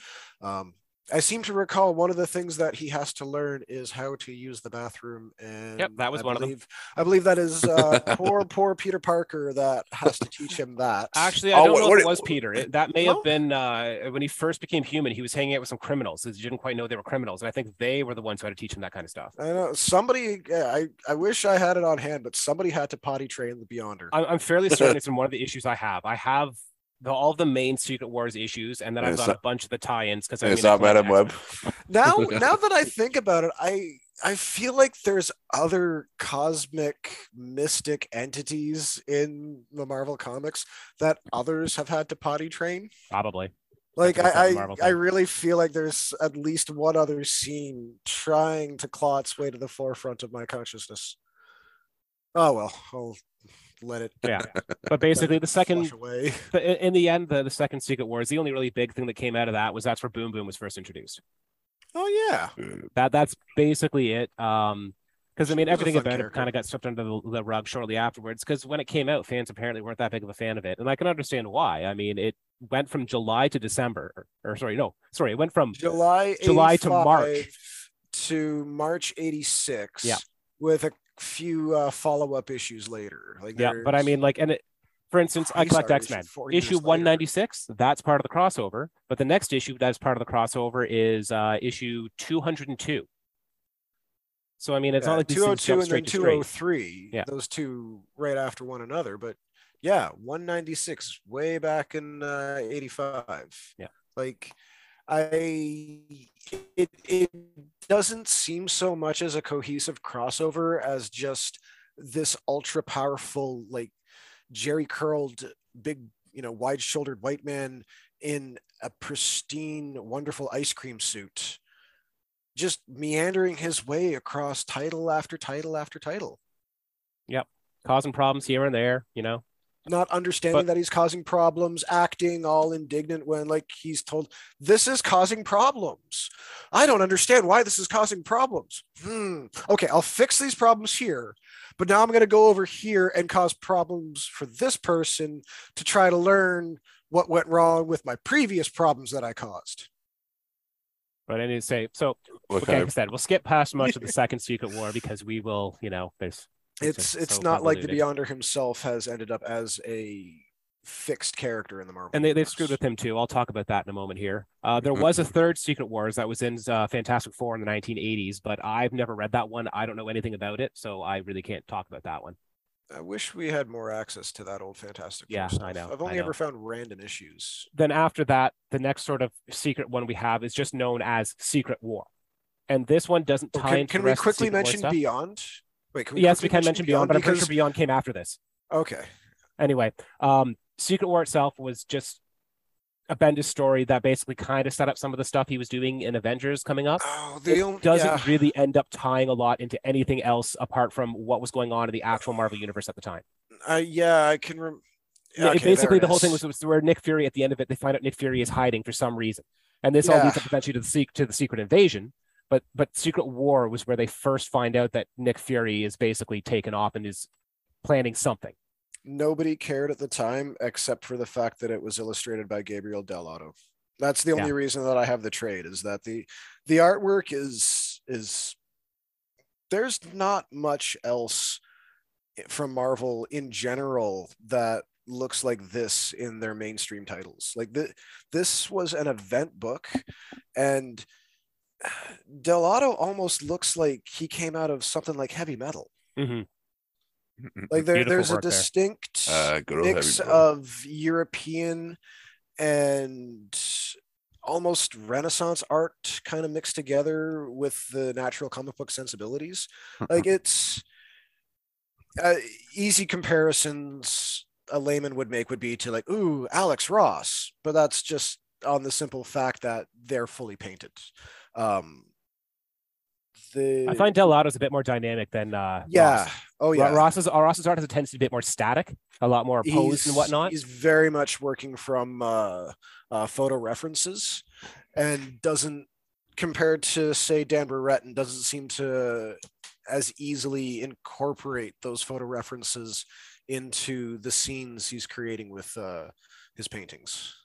Speaker 3: Um, I seem to recall one of the things that he has to learn is how to use the bathroom. And
Speaker 4: that was
Speaker 3: I
Speaker 4: one of them.
Speaker 3: I believe that is uh, poor, [laughs] poor Peter Parker that has to teach him that.
Speaker 4: Actually, I
Speaker 2: Oh,
Speaker 4: don't
Speaker 2: what-
Speaker 4: know
Speaker 2: what-
Speaker 4: if it was Peter. It, that may
Speaker 3: No?
Speaker 4: have been uh, when he first became human. He was hanging out with some criminals. He didn't quite know they were criminals, and I think they were the ones who had to teach him that kind of stuff.
Speaker 3: I know somebody. I I wish I had it on hand, but somebody had to potty train the Beyonder.
Speaker 4: I'm, I'm fairly certain it's in one of the issues I have. I have the, all the main Secret Wars issues, and then I've got a bunch of the tie-ins because
Speaker 2: I it's not Madame Web. [laughs]
Speaker 3: now now that I think about it, I I feel like there's other cosmic mystic entities in the Marvel comics that others have had to potty train.
Speaker 4: Probably.
Speaker 3: Like
Speaker 4: That's
Speaker 3: I,
Speaker 4: a
Speaker 3: I,
Speaker 4: Marvel
Speaker 3: I really feel like there's at least one other scene trying to claw its way to the forefront of my consciousness. Oh well, I'll let it
Speaker 4: Yeah. [laughs] But basically, the second,
Speaker 3: away.
Speaker 4: in the end, the, the second Secret Wars, the only really big thing that came out of that was that's where Boom Boom was first introduced.
Speaker 3: Oh yeah,
Speaker 4: That that's basically it. Um, because I mean,
Speaker 3: He was a
Speaker 4: everything about it kind of got swept under the, the rug shortly afterwards. Because when it came out, fans apparently weren't that big of a fan of it, and I can understand why. I mean, it went from July to December, or, or sorry, no, sorry, it went from
Speaker 3: July
Speaker 4: July to March.
Speaker 3: to March '86.
Speaker 4: Yeah.
Speaker 3: with a few uh, follow-up issues later. Like
Speaker 4: yeah, but I mean, like, and it, for instance, I collect X Men.
Speaker 3: issue
Speaker 4: Issue
Speaker 3: later.
Speaker 4: 196, that's part of the crossover. But the next issue that's part of the crossover is uh, issue 202. So I mean, it's
Speaker 3: yeah,
Speaker 4: not like
Speaker 3: 202 and then
Speaker 4: straight to straight.
Speaker 3: 203.
Speaker 4: Yeah.
Speaker 3: those two right after one another. But yeah, 196 way back in uh, 85.
Speaker 4: Yeah.
Speaker 3: like I it it doesn't seem so much as a cohesive crossover as just this ultra powerful like jerry curled big you know wide shouldered white man in a pristine wonderful ice cream suit just meandering his way across title after title after title yep
Speaker 4: causing problems here and there, you know.
Speaker 3: Not understanding
Speaker 4: But-
Speaker 3: that he's causing problems, acting all indignant when like he's told this is causing problems. I don't understand why this is causing problems. Hmm. Okay, I'll fix these problems here, but now I'm going to go over here and cause problems for this person to try to learn what went wrong with my previous problems that I caused.
Speaker 4: But I need to say, so
Speaker 2: what
Speaker 4: okay, like I said, we'll skip past much of the [laughs] second Secret War because we will, you know, there's
Speaker 3: It's it's
Speaker 4: so
Speaker 3: not like the. Beyonder himself has ended up as a fixed character in the Marvel.
Speaker 4: and they, they've screwed with him too. I'll talk about that in a moment here. Uh, there was a third Secret Wars that was in uh, Fantastic Four in the 1980s, but I've never read that one. I don't know anything about it, so I really can't talk about that one.
Speaker 3: I wish we had more access to that old Fantastic Four
Speaker 4: Yeah,
Speaker 3: stuff.
Speaker 4: I know,
Speaker 3: I've only
Speaker 4: know.
Speaker 3: ever found random issues.
Speaker 4: Then after that, the next sort of secret one we have is just known as Secret War, and this one doesn't
Speaker 3: Oh,
Speaker 4: tie
Speaker 3: can
Speaker 4: into
Speaker 3: can
Speaker 4: the
Speaker 3: we
Speaker 4: rest of the
Speaker 3: quickly mention. Beyond? Wait, can we
Speaker 4: Yes, we can mention Beyond, but I'm pretty sure Beyond came after this.
Speaker 3: Okay,
Speaker 4: Anyway, um, Secret War itself was just a Bendis story that basically kind of set up some of the stuff he was doing in Avengers coming up.
Speaker 3: oh, the
Speaker 4: it
Speaker 3: only,
Speaker 4: doesn't
Speaker 3: yeah,
Speaker 4: really end up tying a lot into anything else apart from what was going on in the actual Marvel universe at the time.
Speaker 3: I, yeah, I can. Rem-
Speaker 4: Yeah,
Speaker 3: okay,
Speaker 4: basically, the whole thing was, was where Nick Fury at the end of it, they find out Nick Fury is hiding for some reason, and this all leads up eventually to the sec- to the Secret Invasion. But but Secret War was where they first find out that Nick Fury is basically taken off and is planning something.
Speaker 3: nobody cared at the time except for the fact that it was illustrated by Gabriel Dell'Otto. That's the only
Speaker 4: Yeah.
Speaker 3: reason that I have the trade is that the the artwork is is there's not much else from Marvel in general that looks like this in their mainstream titles. Like the, this was an event book and Dell'Otto almost looks like he came out of something like heavy metal.
Speaker 4: Mhm.
Speaker 3: Like there,
Speaker 4: Beautiful
Speaker 3: there's a
Speaker 4: work there.
Speaker 3: distinct
Speaker 2: uh,
Speaker 3: mix of European and almost Renaissance art kind of mixed together with the natural comic book sensibilities. Like it's uh, easy comparisons a layman would make would be to like, ooh, Alex Ross, but that's just on the simple fact that they're fully painted. Um, the
Speaker 4: I find Del Otto's a bit more dynamic than uh,
Speaker 3: yeah,
Speaker 4: Ross.
Speaker 3: oh yeah,
Speaker 4: Ross's Ross's art has a tendency to be a bit more static, a lot more posed and whatnot.
Speaker 3: He's very much working from uh, uh, photo references, and doesn't compared to say Dan Brereton doesn't seem to as easily incorporate those photo references into the scenes he's creating with uh, his paintings.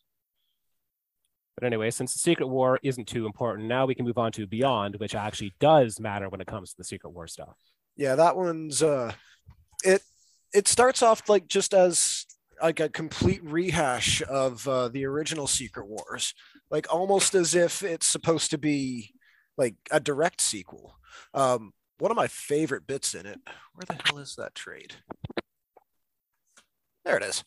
Speaker 4: But anyway, since the Secret War isn't too important, now we can move on to Beyond, which actually does matter when it comes to the Secret War stuff.
Speaker 3: Yeah, that one's uh, it. It starts off like just as like a complete rehash of uh, the original Secret Wars, like almost as if it's supposed to be like a direct sequel. Um, one of my favorite bits in it. Where the hell is that trade? There it is.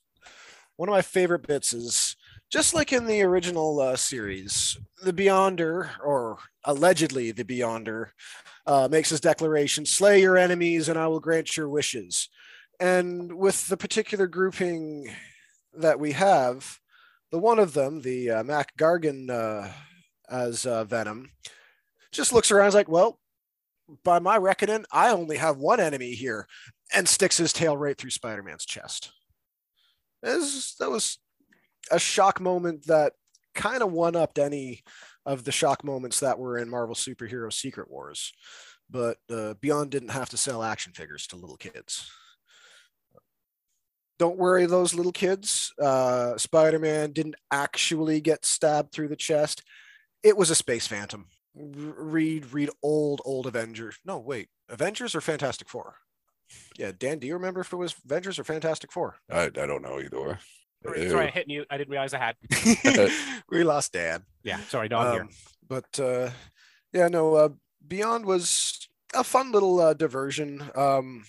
Speaker 3: One of my favorite bits is just like in the original uh, series, the Beyonder, or allegedly the Beyonder, uh, makes his declaration slay your enemies and I will grant your wishes. And with the particular grouping that we have, the one of them, the uh, Mac Gargan uh, as uh, Venom, just looks around. and Is like, well, by my reckoning, I only have one enemy here, and sticks his tail right through Spider-Man's chest. This, that was a shock moment that kind of one upped any of the shock moments that were in Marvel Superhero Secret Wars. But uh, Beyond didn't have to sell action figures to little kids. Don't worry, those little kids. Uh, Spider Man didn't actually get stabbed through the chest. It was a space phantom. Read, read old, old Avengers. No, wait, Avengers or Fantastic Four? Yeah, Dan, do you remember if it was Avengers or Fantastic Four?
Speaker 2: I, I don't know either.
Speaker 4: Sorry, sorry, I hit mute. I didn't realize I had. [laughs] [laughs]
Speaker 3: we lost Dan.
Speaker 4: Yeah, sorry, dog here.
Speaker 3: Um, but uh, yeah, no, uh, Beyond was a fun little uh, diversion. Um,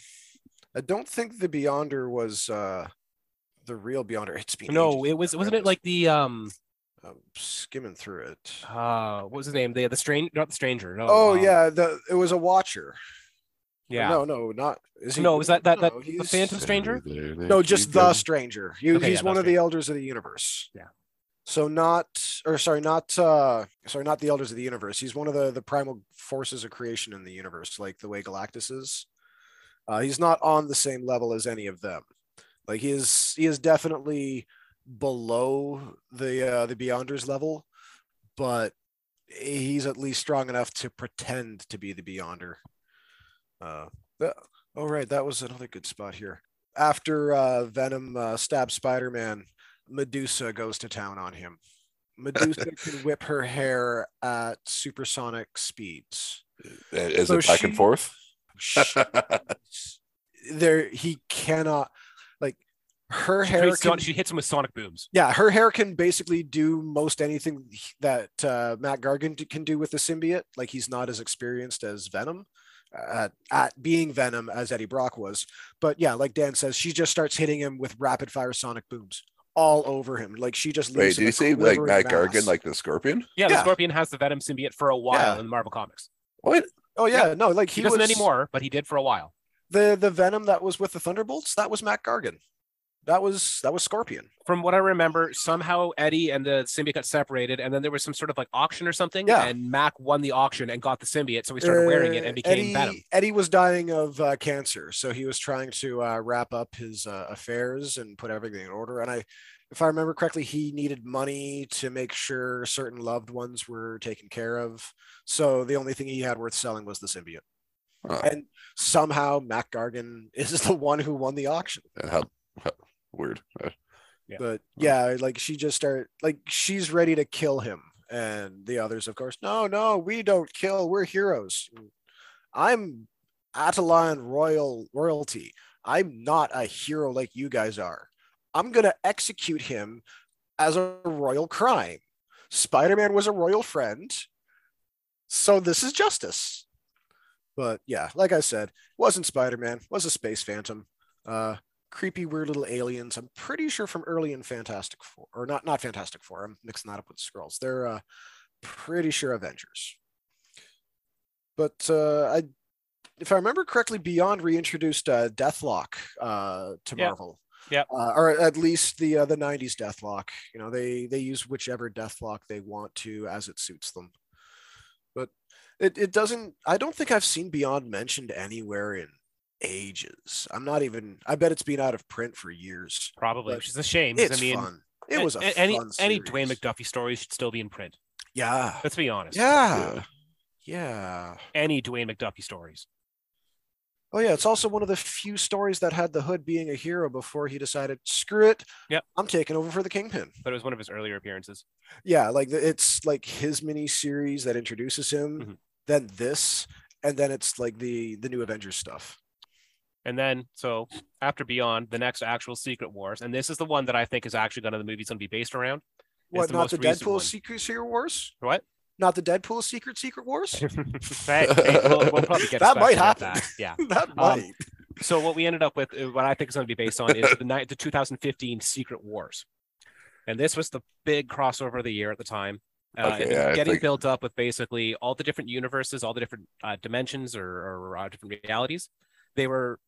Speaker 3: I don't think the Beyonder was uh, the real Beyonder. It's been
Speaker 4: No, it was wasn't it like the um
Speaker 3: I'm skimming through it.
Speaker 4: uh what was his name? The the strange not the stranger. No.
Speaker 3: oh
Speaker 4: um,
Speaker 3: yeah, the it was a Watcher.
Speaker 4: Yeah.
Speaker 3: No, no, not is he?
Speaker 4: No, was that- that-
Speaker 3: no,
Speaker 4: that the Phantom Stranger?
Speaker 3: No, just the Stranger. He,
Speaker 4: Okay,
Speaker 3: he's
Speaker 4: yeah,
Speaker 3: one
Speaker 4: the
Speaker 3: of the Elders of the Universe.
Speaker 4: Yeah.
Speaker 3: So not, or sorry, not, uh, sorry, not the Elders of the Universe. He's one of the the primal forces of creation in the universe, like the way Galactus is. Uh, he's not on the same level as any of them. Like he is, he is definitely below the uh, the Beyonders level, but he's at least strong enough to pretend to be the Beyonder. Uh, that, oh right, that was another good spot here. After uh, Venom uh, stabs Spider-Man, Medusa goes to town on him. Medusa [laughs] can whip her hair at supersonic speeds.
Speaker 2: Is
Speaker 3: So
Speaker 2: it back
Speaker 3: she-
Speaker 2: and forth?
Speaker 3: There, he cannot like her
Speaker 4: She,
Speaker 3: hair.
Speaker 4: creates
Speaker 3: Can,
Speaker 4: she hits him with sonic booms.
Speaker 3: yeah, her hair can basically do most anything that uh, Mac Gargan can do with the symbiote. Like he's not as experienced as Venom at, at being Venom as Eddie Brock was. But yeah, like Dan says, she just starts hitting him with rapid fire sonic booms all over him. Like she just
Speaker 2: Wait, did you
Speaker 3: a
Speaker 2: say like
Speaker 3: quivering
Speaker 2: Matt
Speaker 3: mass.
Speaker 2: Gargan, like the Scorpion?
Speaker 4: Yeah, the
Speaker 3: Yeah.
Speaker 4: Scorpion has the Venom symbiote for a while
Speaker 3: Yeah.
Speaker 4: in the Marvel comics.
Speaker 2: What?
Speaker 3: Oh yeah, no, like
Speaker 4: He,
Speaker 3: he,
Speaker 4: doesn't
Speaker 3: was
Speaker 4: anymore, but he did for a while.
Speaker 3: The the Venom that was with the Thunderbolts, that was Mac Gargan. That was that was Scorpion.
Speaker 4: From what I remember, somehow Eddie and the symbiote got separated, and then there was some sort of like auction or something.
Speaker 3: Yeah.
Speaker 4: And Mac won the auction and got the symbiote, so he started wearing it
Speaker 3: Uh,
Speaker 4: and became
Speaker 3: Eddie,
Speaker 4: Venom.
Speaker 3: Eddie was dying of uh, cancer, so he was trying to uh, wrap up his uh, affairs and put everything in order. And I, if I remember correctly, he needed money to make sure certain loved ones were taken care of. So the only thing he had worth selling was the symbiote.
Speaker 2: Huh.
Speaker 3: And somehow Mac Gargan [laughs] is the one who won the auction.
Speaker 2: How, how weird. Uh,
Speaker 4: Yeah.
Speaker 3: But yeah, like she just started like she's ready to kill him. And the others, of course, no, no, we don't kill, we're heroes. I'm Attilan royal royalty. I'm not a hero like you guys are. I'm gonna execute him as a royal crime. Spider-Man was a royal friend. So this is justice. But yeah, like I said, wasn't Spider-Man, was a space phantom. Uh creepy, weird little aliens. I'm pretty sure from early in Fantastic Four, or not not Fantastic Four. I'm mixing that up with Scrolls. They're uh, pretty sure Avengers. But uh, I, if I remember correctly, Beyond reintroduced uh, Deathlok uh, to
Speaker 4: Yeah.
Speaker 3: Marvel.
Speaker 4: Yeah.
Speaker 3: Uh, or at least the uh, the '90s Deathlok. You know, they they use whichever Deathlok they want to as it suits them. But it, it doesn't. I don't think I've seen Beyond mentioned anywhere in ages. I'm not even. I bet it's been out of print for years.
Speaker 4: Probably,
Speaker 3: But
Speaker 4: which is a shame.
Speaker 3: It's
Speaker 4: I mean,
Speaker 3: fun. It was a
Speaker 4: a- any
Speaker 3: fun
Speaker 4: any. Dwayne McDuffie story should still be in print.
Speaker 3: Yeah.
Speaker 4: Let's be honest.
Speaker 3: Yeah.
Speaker 2: Yeah.
Speaker 3: Yeah.
Speaker 4: Any Dwayne McDuffie stories.
Speaker 3: Oh yeah, it's also one of the few stories that had the Hood being a hero before he decided, screw it.
Speaker 4: Yep.
Speaker 3: I'm taking over for the Kingpin.
Speaker 4: But it was one of his earlier appearances.
Speaker 3: Yeah, like it's like his mini series that introduces him,
Speaker 4: Mhm.
Speaker 3: then this, and then it's like the the new Avengers stuff.
Speaker 4: And then, so after Beyond, the next actual Secret Wars, and this is the one that I think is actually going to the movie's going to be based around.
Speaker 3: What?
Speaker 4: the
Speaker 3: Not the Deadpool. Secret Secret Wars?
Speaker 4: What?
Speaker 3: Not the Deadpool Secret Secret Wars? [laughs]
Speaker 4: hey, hey, we'll, we'll probably get [laughs]
Speaker 3: That might happen.
Speaker 4: That. Yeah. [laughs]
Speaker 3: that
Speaker 4: Um,
Speaker 3: might.
Speaker 4: So what we ended up with, uh, what I think is going to be based on, is the night the 2015 Secret Wars, and this was the big crossover of the year at the time. Uh,
Speaker 2: Okay, yeah,
Speaker 4: getting
Speaker 2: think-
Speaker 4: built up with basically all the different universes, all the different uh, dimensions or, or uh, different realities. They were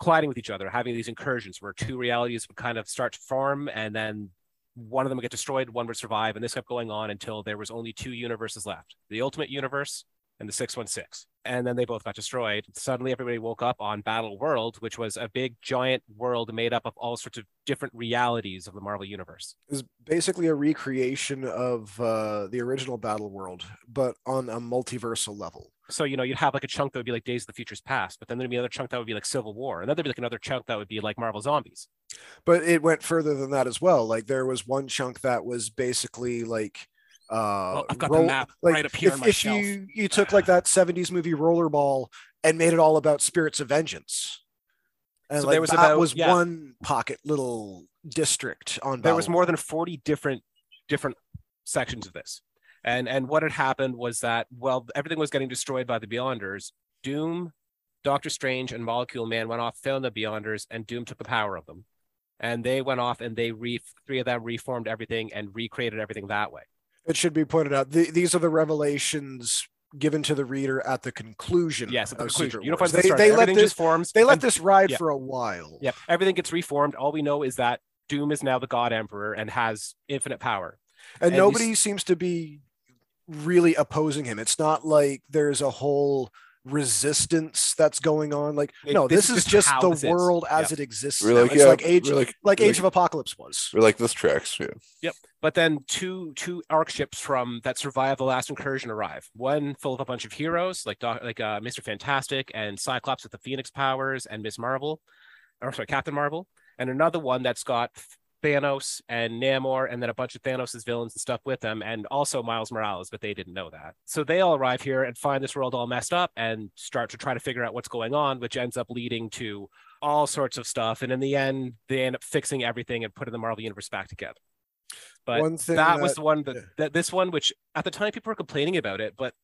Speaker 4: colliding with each other, having these incursions where two realities would kind of start to form, and then one of them would get destroyed, one would survive, and this kept going on until there was only two universes left: the Ultimate Universe and the 616. And then they both got destroyed. Suddenly, everybody woke up on Battle World, which was a big, giant world made up of all sorts of different realities of the Marvel Universe.
Speaker 3: It was basically a recreation of uh, the original Battle World, but on a multiversal level.
Speaker 4: So, you know, you'd have like a chunk that would be like Days of the Futures Past, but then there'd be another chunk that would be like Civil War. And then there'd be like another chunk that would be like Marvel Zombies.
Speaker 3: But it went further than that as well. Like there was one chunk that was basically like uh
Speaker 4: well, I've got roll, the map like right up here
Speaker 3: if, if you you took like that 70s movie rollerball and made it all about spirits of vengeance and so like there was that about, was yeah. one pocket little district on
Speaker 4: there was more than 40 different different sections of this and and what had happened was that well everything was getting destroyed by the beyonders doom doctor strange and molecule man went off found the beyonders and doom took the power of them and they went off and they re three of them reformed everything and recreated everything that way
Speaker 3: it should be pointed out the, these are the revelations given to the reader at the conclusion.
Speaker 4: Yes,
Speaker 3: at
Speaker 4: the conclusion.
Speaker 3: You they, they let this forms. They let and, this ride yeah. for a while.
Speaker 4: Yeah, everything gets reformed. All we know is that Doom is now the God Emperor and has infinite power.
Speaker 3: And, and nobody seems to be really opposing him. It's not like there's a whole resistance that's going on. Like, no, this, this is just, just the world is. as yeah. it exists. We're like, it's yeah, like Age, like, like Age of Apocalypse was.
Speaker 2: We're like this tracks. Yeah.
Speaker 4: Yep. But then two two arc ships from that survived the last incursion arrive. One full of a bunch of heroes like like uh, Mr. Fantastic and Cyclops with the Phoenix powers and Miss Marvel, or sorry, Captain Marvel, and another one that's got Thanos and Namor, and then a bunch of Thanos' villains and stuff with them, and also Miles Morales, but they didn't know that. So they all arrive here and find this world all messed up and start to try to figure out what's going on, which ends up leading to all sorts of stuff. And in the end, they end up fixing everything and putting the Marvel Universe back together. But that, that, was the one that, that this one, which at the time people were complaining about it, but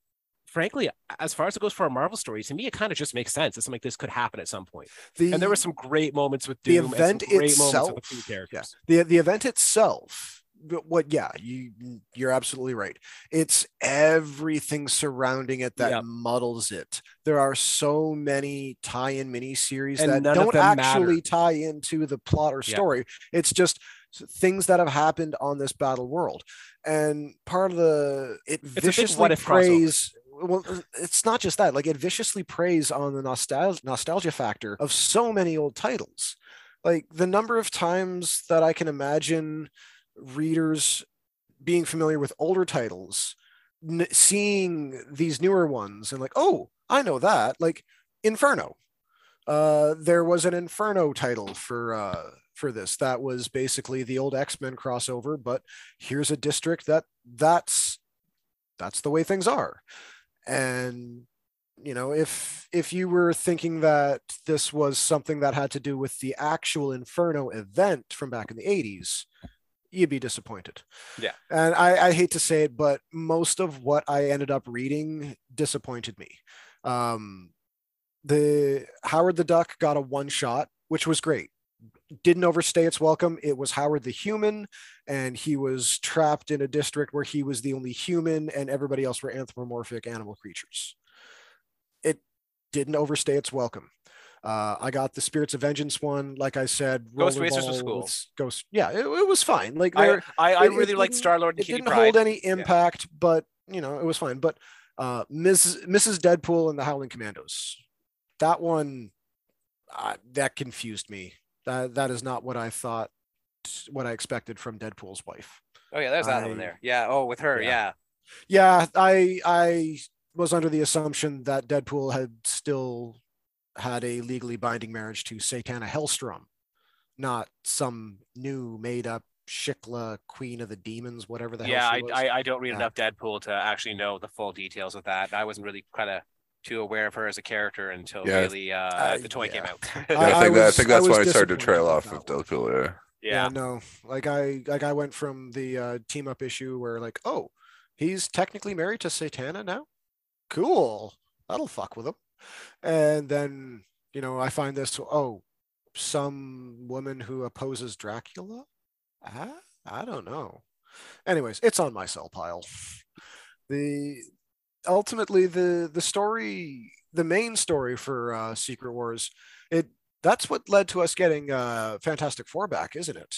Speaker 4: frankly, as far as it goes for a Marvel story, to me, it kind of just makes sense. It's like this could happen at some point. The, and there were some great moments with Doom the event itself. Yeah.
Speaker 3: The the event itself. What? Yeah, you you're absolutely right. It's everything surrounding it that yep. muddles it. There are so many tie-in miniseries and that don't actually matter. tie into the plot or story. Yep. It's just things that have happened on this battle world and part of the it it's viciously praise well it's not just that like it viciously preys on the nostalgia nostalgia factor of so many old titles. Like the number of times that i can imagine readers being familiar with older titles n- seeing these newer ones and like oh i know that like inferno. Uh there was an inferno title for uh for this. That was basically the old x-men crossover but here's a district that that's that's the way things are and you know if if you were thinking that this was something that had to do with the actual inferno event from back in the 80s you'd be disappointed.
Speaker 4: Yeah.
Speaker 3: And i i hate to say it but most of what i ended up reading disappointed me. Um the howard the duck got a one shot which was great didn't overstay its welcome. It was Howard the human, and he was trapped in a district where he was the only human, and everybody else were anthropomorphic animal creatures. It didn't overstay its welcome. Uh, I got the Spirits of Vengeance one, like I said.
Speaker 4: Ghost Racers was cool.
Speaker 3: Ghost, yeah, it, it was fine. Like
Speaker 4: I, I, I really liked Star Lord.
Speaker 3: It didn't Pride. hold any impact, yeah. but you know, it was fine. But uh, Mrs. Mrs. Deadpool and the Howling Commandos, that one, uh, that confused me that that is not what I thought, what I expected from Deadpool's wife.
Speaker 5: Oh yeah, there's that I, one there. Yeah. Oh, with her. Yeah.
Speaker 3: yeah. Yeah. I I was under the assumption that Deadpool had still had a legally binding marriage to Satana Hellstrom, not some new made up Shiklah, Queen of the Demons, whatever the
Speaker 5: yeah,
Speaker 3: hell.
Speaker 5: Yeah, I, I, I don't read yeah. enough Deadpool to actually know the full details of that. I wasn't really kind of too aware of her as a character until yeah. really uh, uh, the toy yeah. came out. [laughs]
Speaker 2: yeah, I, think, I, that, I think that's I why I started to trail off of Deadpool.
Speaker 5: Yeah.
Speaker 3: yeah. no, like I like I went from the uh, team up issue where like, oh, he's technically married to Satana now. Cool, that'll fuck with him. And then you know I find this oh, some woman who opposes Dracula. Ah, I don't know. Anyways, it's on my sell pile. The ultimately the the story the main story for uh, secret wars it that's what led to us getting uh, fantastic four back isn't it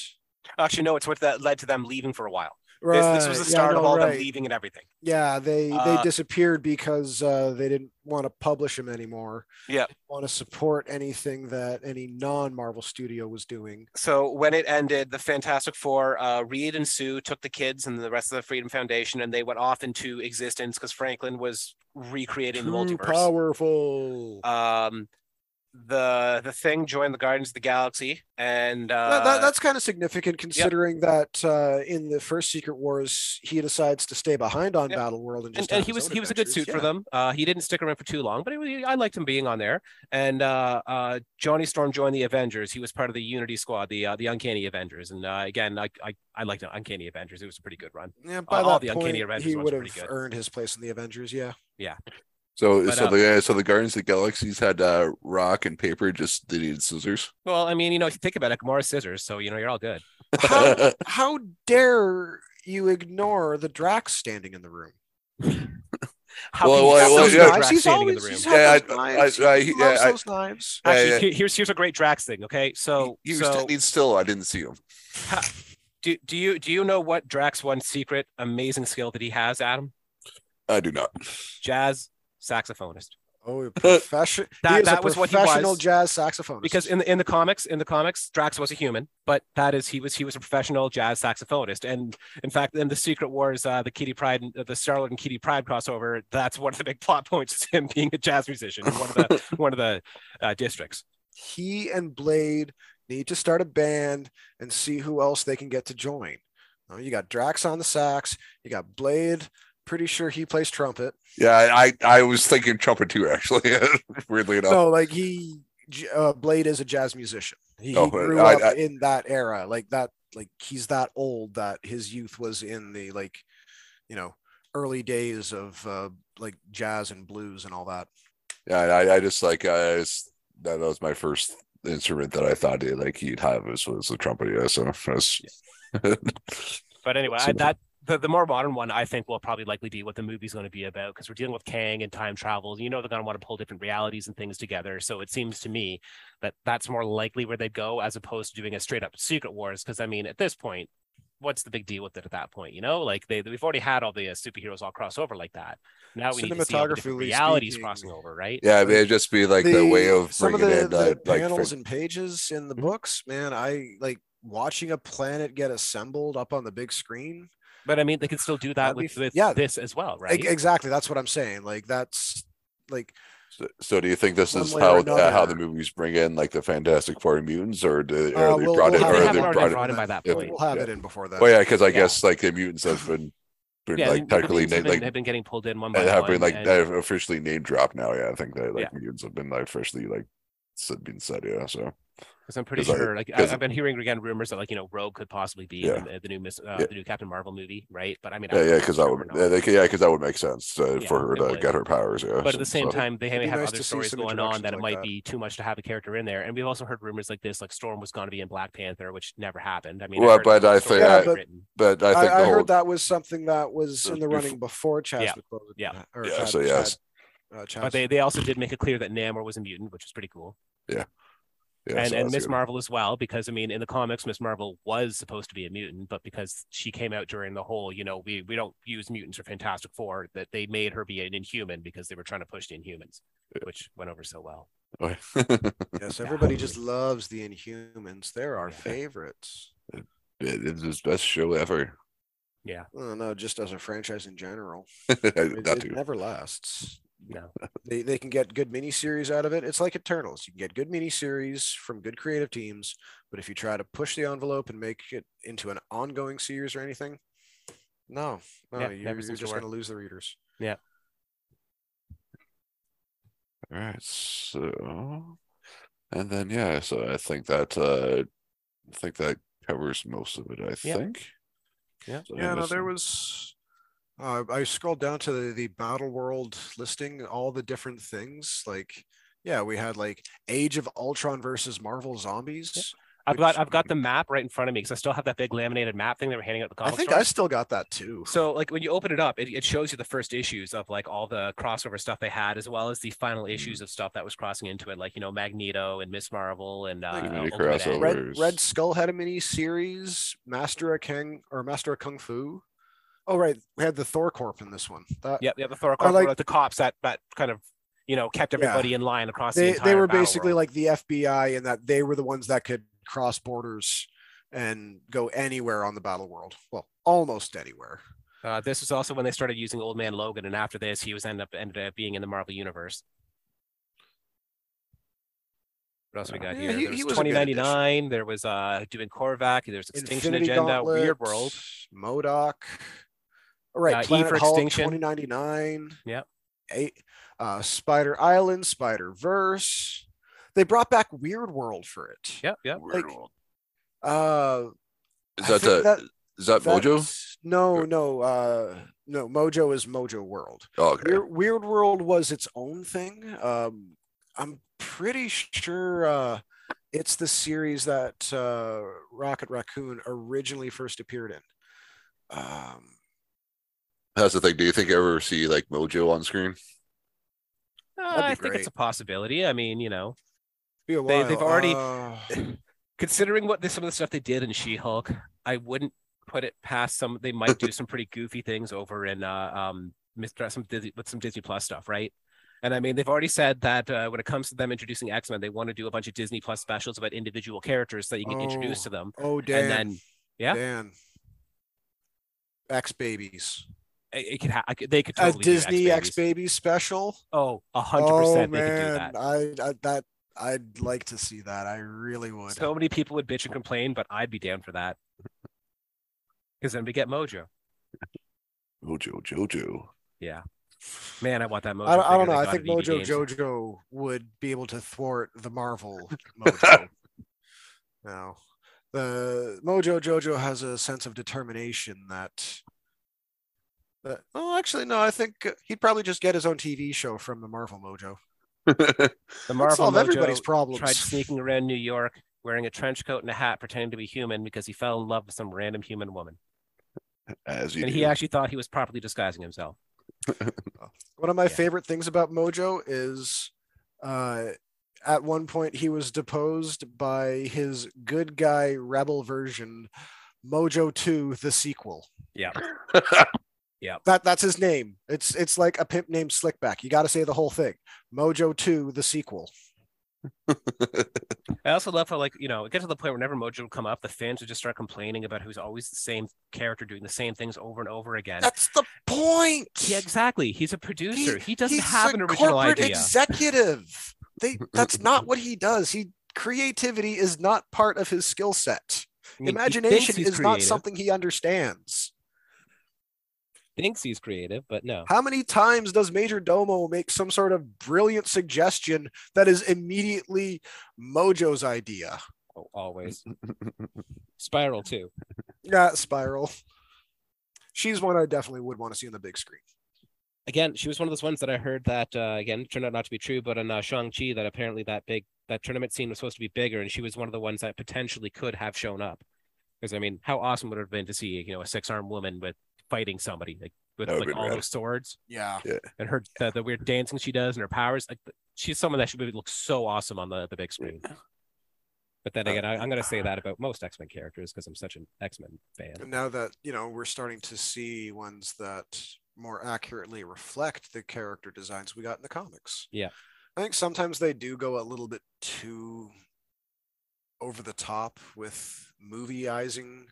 Speaker 4: Actually, no, it's what that led to them leaving for a while. Right. This, this was the start yeah, of all right. them leaving and everything.
Speaker 3: Yeah, they uh, they disappeared because uh, they didn't want to publish them anymore.
Speaker 4: Yeah,
Speaker 3: want to support anything that any non-Marvel studio was doing.
Speaker 4: So when it ended, the Fantastic Four, uh, Reed and Sue took the kids and the rest of the Freedom Foundation, and they went off into existence because Franklin was recreating Too the multiverse.
Speaker 3: Powerful.
Speaker 4: Um, the the thing joined the Guardians of the Galaxy, and uh,
Speaker 3: that, that, that's kind of significant considering yep. that uh, in the first Secret Wars he decides to stay behind on yep. Battle World and,
Speaker 4: and, and he was he was a good suit yeah. for them. Uh, he didn't stick around for too long, but was, I liked him being on there. And uh, uh, Johnny Storm joined the Avengers. He was part of the Unity Squad, the uh, the Uncanny Avengers. And again, I, I I liked the Uncanny Avengers. It was a pretty good run.
Speaker 3: Yeah, by that all the point, Uncanny Avengers he would have earned his place in the Avengers. Yeah.
Speaker 4: Yeah.
Speaker 2: So, but, so uh, the so the Guardians of the Galaxies had uh, rock and paper. Just they needed scissors.
Speaker 4: Well, I mean, you know, if you think about it, Gamora scissors, so you know you're all good.
Speaker 3: How, [laughs] how dare you ignore the Drax standing in the room?
Speaker 4: How well, well, well
Speaker 3: yeah, knives? He's always he's yeah, I, knives. I, I, he yeah, I, those knives.
Speaker 4: Actually, yeah, here's here's a great Drax thing. Okay, so
Speaker 2: he, he
Speaker 4: so,
Speaker 2: was standing still. I didn't see him.
Speaker 4: do do you do you know what Drax one secret amazing skill that he has, Adam?
Speaker 2: I do not.
Speaker 4: Jazz saxophonist.
Speaker 3: Oh, [laughs] profession. that, that was what he was. jazz saxophonist.
Speaker 4: Because in the in the comics, in the comics, Drax was a human, but that is he was he was a professional jazz saxophonist. And in fact, in the Secret Wars, uh, the Kitty Pryde, the Starlord and Kitty Pryde crossover, that's one of the big plot points is him being a jazz musician in one of the [laughs] one of the uh, districts.
Speaker 3: He and Blade need to start a band and see who else they can get to join. you got Drax on the sax, you got Blade pretty sure he plays trumpet.
Speaker 2: Yeah, I I was thinking trumpet too, actually. [laughs] Weirdly enough.
Speaker 3: No, like he uh, Blade is a jazz musician. He, oh, grew I, up I, in that era, like that. Like he's that old that his youth was in the like, you know, early days of uh, like jazz and blues and all that.
Speaker 2: Yeah, I, I just like I just, that was my first instrument that I thought he like he'd have was was the trumpet. Yeah, so was,
Speaker 4: yeah. but anyway, [laughs] I, that the, the more modern one, I think, will probably likely be what the movie's going to be about because we're dealing with Kang and time travel. You know, they're going to want to pull different realities and things together. So it seems to me that that's more likely where they'd go as opposed to doing a straight up Secret Wars. Because I mean, at this point, what's the big deal with it at that point? You know, like they we've already had all the uh, superheroes all cross over like that. Now we need to see all the realities speaking, crossing over, right?
Speaker 2: Yeah, it'd just be like the, the way of
Speaker 3: some of the, in, the uh, panels like, and pages in the mm-hmm. books. Man, I like watching a planet get assembled up on the big screen
Speaker 4: but I mean, they can still do that with, with yeah. this as well, right?
Speaker 3: Exactly. That's what I'm saying. Like that's like.
Speaker 2: So, so do you think this is how uh, how the movies bring in like the Fantastic Four mutants, or do uh, are they we'll, brought we'll
Speaker 4: in?
Speaker 2: Or
Speaker 4: they brought, brought in by that point.
Speaker 3: We'll have yeah. it in before that.
Speaker 2: Well, yeah, because I yeah. guess like the mutants have been. been
Speaker 4: yeah,
Speaker 2: like technically
Speaker 4: named,
Speaker 2: like
Speaker 4: have been getting pulled in one by they
Speaker 2: have
Speaker 4: one,
Speaker 2: been like and... officially name dropped now. Yeah, I think that like mutants have been like officially like been said. Yeah, so
Speaker 4: because I'm pretty sure, I, like, I, have been hearing again rumors that like you know Rogue could possibly be yeah. in the new Miss, uh, yeah. the new Captain Marvel movie, right? But I mean,
Speaker 2: yeah, yeah, because that would, yeah, yeah, because that would make sense uh, yeah, for her to would. get her powers. Yeah,
Speaker 4: but at the same so. time, they may have nice other stories going on that like it might that. be too much to have a character in there. And we've also heard rumors like this, like Storm was going to be in Black Panther, which never happened. I mean,
Speaker 2: well, I but I think, I, but, but, I think
Speaker 3: I, whole... heard that was something that was in the running before Chadwick.
Speaker 4: Yeah,
Speaker 2: yeah, yeah. So yes.
Speaker 4: Uh, but they, they also did make it clear that Namor was a mutant, which is pretty cool.
Speaker 2: Yeah.
Speaker 4: Yeah, and and Miss Marvel as well, because I mean, in the comics, Miss Marvel was supposed to be a mutant, but because she came out during the whole, you know, we we don't use mutants or Fantastic Four, that they made her be an Inhuman because they were trying to push the Inhumans, yeah. which went over so well.
Speaker 3: Oh, [laughs] yes, [laughs] everybody just loves the Inhumans. They're our favorites.
Speaker 2: It, it's the best show ever.
Speaker 4: Yeah.
Speaker 3: Oh, no, just as a franchise in general. [laughs] it, it never lasts
Speaker 4: no.
Speaker 3: They, they can get good miniseries out of it. It's like eternals. You can get good miniseries from good creative teams but if you try to push the envelope and make it into an ongoing series or anything no no yeah, you're, you're just going to lose the readers.
Speaker 4: Yeah.
Speaker 2: All right so and then yeah so i think that uh i think that covers most of it i yeah. think.
Speaker 3: Yeah. So yeah no there was uh, I scrolled down to the, the Battle World listing, all the different things. Like, yeah, we had like Age of Ultron versus Marvel Zombies.
Speaker 4: I've got I've got the map right in front of me because I still have that big laminated map thing they were handing out the
Speaker 3: I think I still got that too.
Speaker 4: So like when you open it up, it, it shows you the first issues of like all the crossover stuff they had, as well as the final
Speaker 2: Mm.
Speaker 4: issues of stuff that was crossing into it, like you know Magneto and Miss Marvel and uh,
Speaker 2: Like mini
Speaker 4: Ultimate X.
Speaker 2: crossover.
Speaker 3: Red Red Skull had a mini series, Master of Kang or Master of Kung Fu. Oh right, we had the Thor Corps in this one. That,
Speaker 4: Yep, yeah, the Thor
Speaker 3: I
Speaker 4: Corps,
Speaker 3: like-
Speaker 4: the cops that that kind of you know kept everybody in line across the
Speaker 3: they
Speaker 4: entire
Speaker 3: they were basically
Speaker 4: world.
Speaker 3: like the FBI and that they were the ones that could cross borders and go anywhere on the battle world. Well, almost anywhere.
Speaker 4: Uh, this was also when they started using Old Man Logan, and after this, he was ended up ended up being in the Marvel universe. What else we got
Speaker 3: Yeah,
Speaker 4: here?
Speaker 3: he-
Speaker 4: there was
Speaker 3: he was
Speaker 4: 2099. There was uh doing Korvac. There's Extinction
Speaker 3: Infinity
Speaker 4: Agenda,
Speaker 3: Gauntlet,
Speaker 4: Weird World.
Speaker 3: MODOK. All right,
Speaker 4: Uh, E
Speaker 3: Planet
Speaker 4: for
Speaker 3: Hulk,
Speaker 4: Extinction.
Speaker 3: 2099.
Speaker 4: Yep.
Speaker 3: Eight, uh, Spider Island, Spider Verse. They brought back Weird World for it.
Speaker 4: Yep, yep.
Speaker 2: Weird
Speaker 3: like,
Speaker 2: World.
Speaker 3: Uh,
Speaker 2: Is
Speaker 3: I
Speaker 2: that
Speaker 3: think
Speaker 2: the is that Mojo?
Speaker 3: No, no, uh, no. Mojo is Mojo World.
Speaker 2: Oh, okay.
Speaker 3: Weird, Weird World was its own thing. Um, I'm pretty sure uh, it's the series that uh, Rocket Raccoon originally first appeared in. Um,
Speaker 2: That's the thing. Do you think you ever see like Mojo on screen?
Speaker 4: Uh,
Speaker 3: That'd
Speaker 4: I think it's a possibility. I mean, you know,
Speaker 3: be a
Speaker 4: They- they've already-
Speaker 3: Uh, [sighs]
Speaker 4: considering what this, some of the stuff they did in She-Hulk, I wouldn't put it past some. They might do some pretty goofy things over in uh, um, Mr. Some Disney with some Disney Plus stuff, right? And I mean, they've already said that uh, when it comes to them introducing X Men, they want to do a bunch of Disney Plus specials about individual characters that you can introduce
Speaker 3: Oh,
Speaker 4: to them.
Speaker 3: oh, Dan.
Speaker 4: And then yeah.
Speaker 3: Dan. X babies.
Speaker 4: It, it could ha- I could- they could
Speaker 3: A
Speaker 4: totally do
Speaker 3: Disney X
Speaker 4: X-Babies.
Speaker 3: Special.
Speaker 4: Oh, a hundred
Speaker 3: Oh
Speaker 4: percent they could do
Speaker 3: man,
Speaker 4: that.
Speaker 3: I, I that I'd like to see that. I really would.
Speaker 4: So many people would bitch and complain, but I'd be down for that. Because then we get Mojo.
Speaker 2: Mojo Jojo.
Speaker 4: Yeah. Man, I want that Mojo.
Speaker 3: I, don't- I don't know. I think Mojo
Speaker 4: Games.
Speaker 3: Jojo would be able to thwart the Marvel [laughs] Mojo. no, the Mojo Jojo has a sense of determination that. That, oh, actually, no. I think uh, he'd probably just get his own TV show from the Marvel Mojo. [laughs]
Speaker 4: The
Speaker 3: That'd
Speaker 4: Marvel
Speaker 3: solve
Speaker 4: Mojo
Speaker 3: everybody's problems.
Speaker 4: tried [laughs] sneaking around New York wearing a trench coat and a hat, pretending to be human because he fell in love with some random human woman.
Speaker 2: As you
Speaker 4: and
Speaker 2: do.
Speaker 4: he actually thought he was properly disguising himself. [laughs]
Speaker 3: One of my
Speaker 4: Yeah.
Speaker 3: favorite things about Mojo is uh, at one point he was deposed by his good guy rebel version, Mojo 2, the sequel.
Speaker 4: Yeah.
Speaker 3: That that's his name. It's it's like a pimp named Slickback. You got to say the whole thing. Mojo 2, the sequel. [laughs]
Speaker 4: I also love how, like, you know, it gets to the point where whenever Mojo would come up, the fans would just start complaining about who's always the same character doing the same things over and over again.
Speaker 3: That's the point.
Speaker 4: yeah, exactly. He's a producer. He, doesn't have an original
Speaker 3: corporate
Speaker 4: idea.
Speaker 3: executive. They [laughs] that's not what he does. He creativity is not part of his skill set.
Speaker 4: I mean,
Speaker 3: Imagination is not something he understands.
Speaker 4: Thinks he's creative, but no.
Speaker 3: How many times does Major Domo make some sort of brilliant suggestion that is immediately Mojo's idea?
Speaker 4: Oh, always. [laughs] Spiral too.
Speaker 3: Yeah, Spiral. She's one I definitely would want to see on the big screen.
Speaker 4: Again, she was one of those ones that I heard that uh, again turned out not to be true, but in uh, Shang Chi, that apparently that big that tournament scene was supposed to be bigger, and she was one of the ones that potentially could have shown up. Because I mean, how awesome would it have been to see you know a six armed woman with fighting somebody like with like all
Speaker 2: rad.
Speaker 4: those swords
Speaker 3: Yeah.
Speaker 4: and her the, the weird dancing she does and her powers. Like she's someone that should look so awesome on the the big screen. But then again, I, I'm going to say that about most X Men characters because I'm such an X Men fan.
Speaker 3: And now that, you know, we're starting to see ones that more accurately reflect the character designs we got in the comics.
Speaker 4: Yeah.
Speaker 3: I think sometimes they do go a little bit too over the top with movieizing.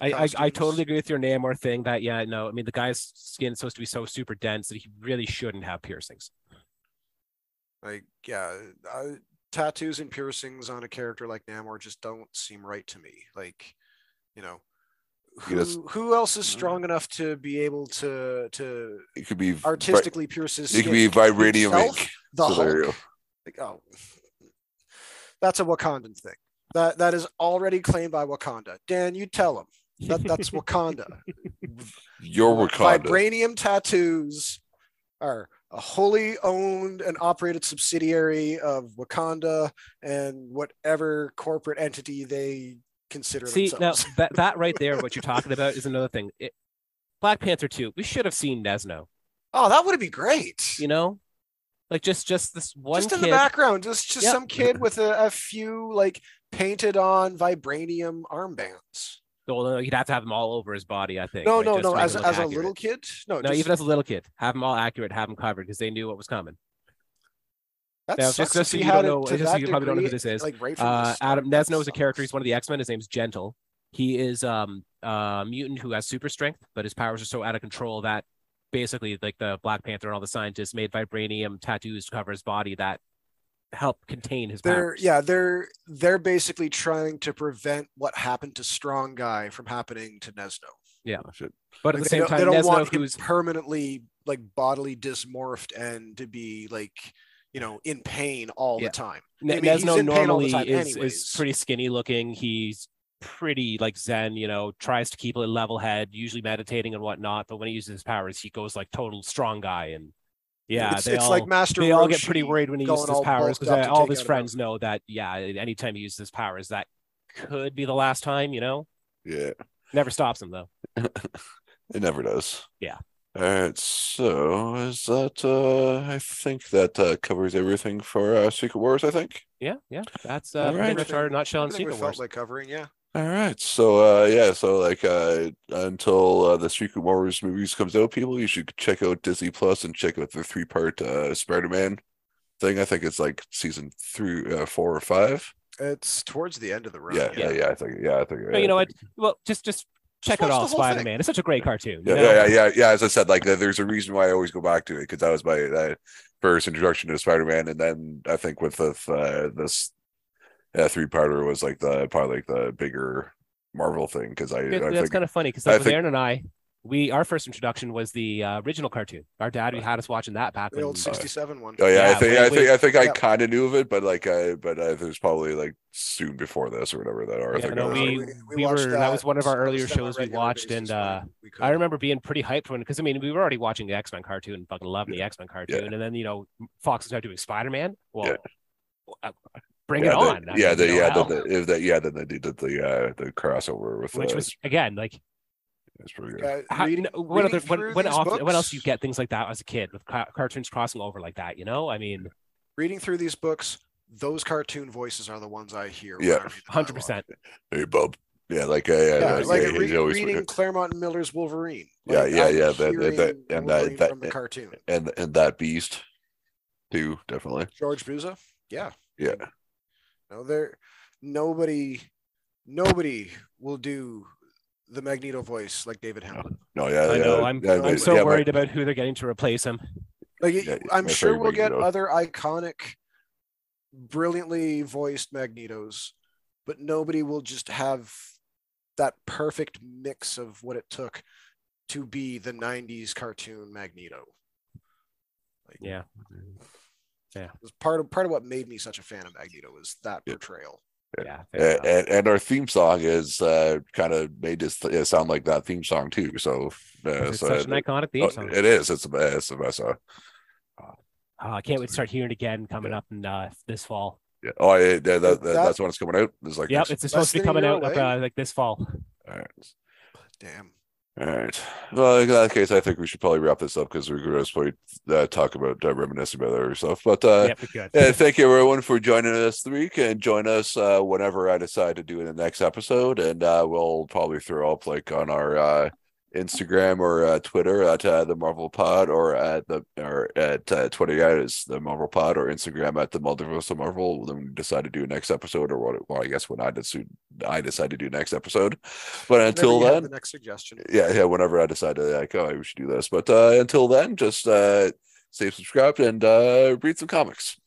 Speaker 4: I, I, I totally agree with your Namor thing that yeah no I mean the guy's skin is supposed to be so super dense that he really shouldn't have piercings.
Speaker 3: Like, yeah, I, tattoos and piercings on a character like Namor just don't seem right to me. Like, you know, who,
Speaker 2: does-
Speaker 3: who else is mm-hmm. strong enough to be able to to
Speaker 2: It could be vi-
Speaker 3: artistically pierce his
Speaker 2: It could be vibranium
Speaker 3: Himself?
Speaker 2: ink.
Speaker 3: The
Speaker 2: So there you
Speaker 3: Hulk? Like, oh, that's a Wakandan thing. That that is already claimed by Wakanda. Dan, you tell him that that's [laughs] Wakanda.
Speaker 2: Your uh, Wakanda.
Speaker 3: Vibranium tattoos are a wholly owned and operated subsidiary of Wakanda and whatever corporate entity they consider
Speaker 4: See
Speaker 3: themselves.
Speaker 4: now that that [laughs] right there, what you're talking about is another thing. It, Black Panther two, we should have seen Nezhno.
Speaker 3: oh, that would be great.
Speaker 4: You know, like just just this one
Speaker 3: just in
Speaker 4: kid.
Speaker 3: the background, just just
Speaker 4: Yep.
Speaker 3: some kid with a, a few like painted on vibranium armbands.
Speaker 4: Well, no, you'd have to have them all over his body. I think.
Speaker 3: No,
Speaker 4: right,
Speaker 3: no,
Speaker 4: just
Speaker 3: no. As a- as a little kid, no,
Speaker 4: No,
Speaker 3: just,
Speaker 4: even as a little kid, have them all accurate, have them covered because they knew what was coming.
Speaker 3: that
Speaker 4: Now,
Speaker 3: sucks
Speaker 4: just- so you don't know- just so you probably don't know who this is.
Speaker 3: Like right
Speaker 4: Uh, Adam Nezhno is a character. He's one of the X Men. His name's Gentle. He is um a mutant who has super strength, but his powers are so out of control that basically, like the Black Panther and all the scientists made vibranium tattoos to cover his body that help contain his
Speaker 3: They're
Speaker 4: powers.
Speaker 3: yeah, they're they're basically trying to prevent what happened to Strong Guy from happening to Nezhno.
Speaker 2: Oh, shit.
Speaker 4: But at
Speaker 3: Like,
Speaker 4: the
Speaker 3: they
Speaker 4: same
Speaker 3: don't,
Speaker 4: time,
Speaker 3: they don't
Speaker 4: Nezhno,
Speaker 3: want him
Speaker 4: who's
Speaker 3: permanently like bodily dysmorphed and to be like you know in pain all
Speaker 4: Yeah.
Speaker 3: the time.
Speaker 4: Ne-
Speaker 3: I mean,
Speaker 4: Nezhno
Speaker 3: in pain all the
Speaker 4: normally
Speaker 3: time
Speaker 4: is, is pretty skinny looking. He's pretty like Zen, you know, tries to keep a level head, usually meditating and whatnot. But when he uses his powers, he goes like total strong guy. And yeah,
Speaker 3: it's, it's
Speaker 4: all,
Speaker 3: like Master.
Speaker 4: they all get pretty worried when he uses his powers because all of his
Speaker 3: out a
Speaker 4: friends know that yeah, anytime he uses his powers, that could be the last time. You know,
Speaker 2: Yeah,
Speaker 4: never stops him though. [laughs]
Speaker 2: it never does.
Speaker 4: Yeah.
Speaker 2: All right, so is that uh I think that uh covers everything for uh Secret Wars, I think.
Speaker 4: Yeah, yeah, that's uh,
Speaker 2: All
Speaker 4: pretty
Speaker 2: right.
Speaker 4: much our nutshell on
Speaker 3: Everything
Speaker 4: Secret
Speaker 3: felt
Speaker 4: Wars.
Speaker 3: like covering, yeah.
Speaker 2: All right. So uh yeah, so like uh until uh, the Secret Wars movies comes out, people, you should check out Disney Plus and check out the three part uh Spider-Man thing. I think it's like season three uh, four or five.
Speaker 3: It's towards the end of the run.
Speaker 2: Yeah, yeah, yeah, I think yeah, I think
Speaker 4: But you know
Speaker 2: I
Speaker 4: what? Well, just just check
Speaker 3: watch
Speaker 4: it all,
Speaker 3: the whole thing.
Speaker 4: Spider Man. It's such a great cartoon.
Speaker 2: Yeah,
Speaker 4: you know?
Speaker 2: yeah, yeah, yeah, yeah. As I said, like there's a reason why I always go back to it because that was my uh, first introduction to Spider-Man, and then I think with the uh, this uh, three-parter was like the probably like the bigger Marvel thing because I, I
Speaker 4: that's
Speaker 2: think
Speaker 4: kind of funny because like with
Speaker 2: think-
Speaker 4: Aaron and I, we our first introduction was the uh, original cartoon. Our dad who had us watching that back
Speaker 3: The
Speaker 4: when
Speaker 3: old 67 one.
Speaker 2: oh yeah, I think
Speaker 4: wait,
Speaker 2: I think
Speaker 4: wait.
Speaker 2: I think I kind of knew of it, but like I but I there's probably like soon before this or whatever that Arthur.
Speaker 4: Yeah, no,
Speaker 2: goes.
Speaker 4: we- we
Speaker 3: watched
Speaker 4: were- that was one of our earlier
Speaker 3: done on a
Speaker 4: shows we watched, and, uh,
Speaker 3: we.
Speaker 4: I remember being pretty hyped when because I mean we were already watching the X Men cartoon and fucking loving the X Men cartoon, and then you know Fox started doing Spider Man. Well, uh, bring
Speaker 2: yeah,
Speaker 4: it
Speaker 2: the-
Speaker 4: on. I
Speaker 2: yeah,
Speaker 4: mean,
Speaker 2: the,
Speaker 4: you
Speaker 2: yeah, the,
Speaker 4: hell.
Speaker 2: the, if that, yeah, then they did the the, uh, the crossover with
Speaker 4: which
Speaker 2: uh,
Speaker 4: was again like
Speaker 2: it's pretty good.
Speaker 3: Uh,
Speaker 4: how,
Speaker 3: reading-
Speaker 4: no, when other when
Speaker 3: through
Speaker 4: when,
Speaker 3: these
Speaker 4: often, when else
Speaker 3: books-
Speaker 4: you get things like that as a kid with ca- cartoons crossing over like that? You know, I mean,
Speaker 3: reading through these books, those cartoon voices are the ones I hear.
Speaker 2: Yeah.
Speaker 3: I read the
Speaker 4: hundred
Speaker 3: dialogue.
Speaker 4: percent.
Speaker 2: Hey, Bub. Yeah, like uh, yeah,
Speaker 3: Yeah,
Speaker 2: like,
Speaker 3: like
Speaker 2: yeah,
Speaker 3: re-
Speaker 2: he's always
Speaker 3: reading Claremont and Miller's Wolverine.
Speaker 2: Yeah,
Speaker 3: Like,
Speaker 2: yeah,
Speaker 3: I'm
Speaker 2: yeah, that- that- that- and that-
Speaker 3: Wolverine
Speaker 2: that-
Speaker 3: from the cartoon.
Speaker 2: and and that beast too, definitely.
Speaker 3: George Buza. Yeah.
Speaker 2: Yeah.
Speaker 3: No, there. Nobody. Nobody will do the Magneto voice like David Hemblen.
Speaker 2: No, yeah,
Speaker 4: I
Speaker 2: yeah,
Speaker 4: know. I'm
Speaker 2: yeah,
Speaker 4: I'm so
Speaker 2: yeah, but-
Speaker 4: worried about who they're getting to replace him.
Speaker 3: Like
Speaker 2: Yeah,
Speaker 3: I'm sure we'll get other iconic, brilliantly voiced Magnetos, but nobody will just have that perfect mix of what it took to be the '90s cartoon Magneto. Like,
Speaker 4: Yeah.
Speaker 3: It was part of part of what made me such a fan of Magneto was that portrayal.
Speaker 4: Yeah. fair
Speaker 2: and, and, and our theme song is uh, kind of made this th- sound like that theme song too. So, uh,
Speaker 4: It's
Speaker 2: so
Speaker 4: such an
Speaker 2: it-
Speaker 4: iconic
Speaker 2: oh,
Speaker 4: theme song.
Speaker 2: it is. It's the best. The best. Uh,
Speaker 4: Oh, I can't wait to start hearing it again coming
Speaker 2: Yeah.
Speaker 4: up in uh, this fall.
Speaker 2: yeah. Oh, yeah, that, that, that,
Speaker 3: That-
Speaker 2: that's when it's coming out. It's like
Speaker 4: Yep, it's supposed to be coming out
Speaker 3: away.
Speaker 4: uh, like this fall.
Speaker 2: All right.
Speaker 3: Damn.
Speaker 2: All right. Well, in that case, I think we should probably wrap this up because we're going to probably uh, talk about uh, reminiscing about other stuff. But uh,
Speaker 4: yep.
Speaker 2: Yeah, thank you everyone for joining us this week and join us uh, whenever I decide to do in the next episode. And uh, we'll probably throw up like on our uh, Instagram or uh, Twitter at uh, the Marvel Pod or at the or at uh, Twitter yeah, it's the Marvel Pod or Instagram at the Multiverse of Marvel. Then we decide to do next episode or what? Well, I guess when I decide I decide to do next episode. But until then,
Speaker 3: the next suggestion.
Speaker 2: yeah, yeah. Whenever I decide to like, oh, we should do this. But uh, until then, just uh, stay subscribed and uh, read some comics.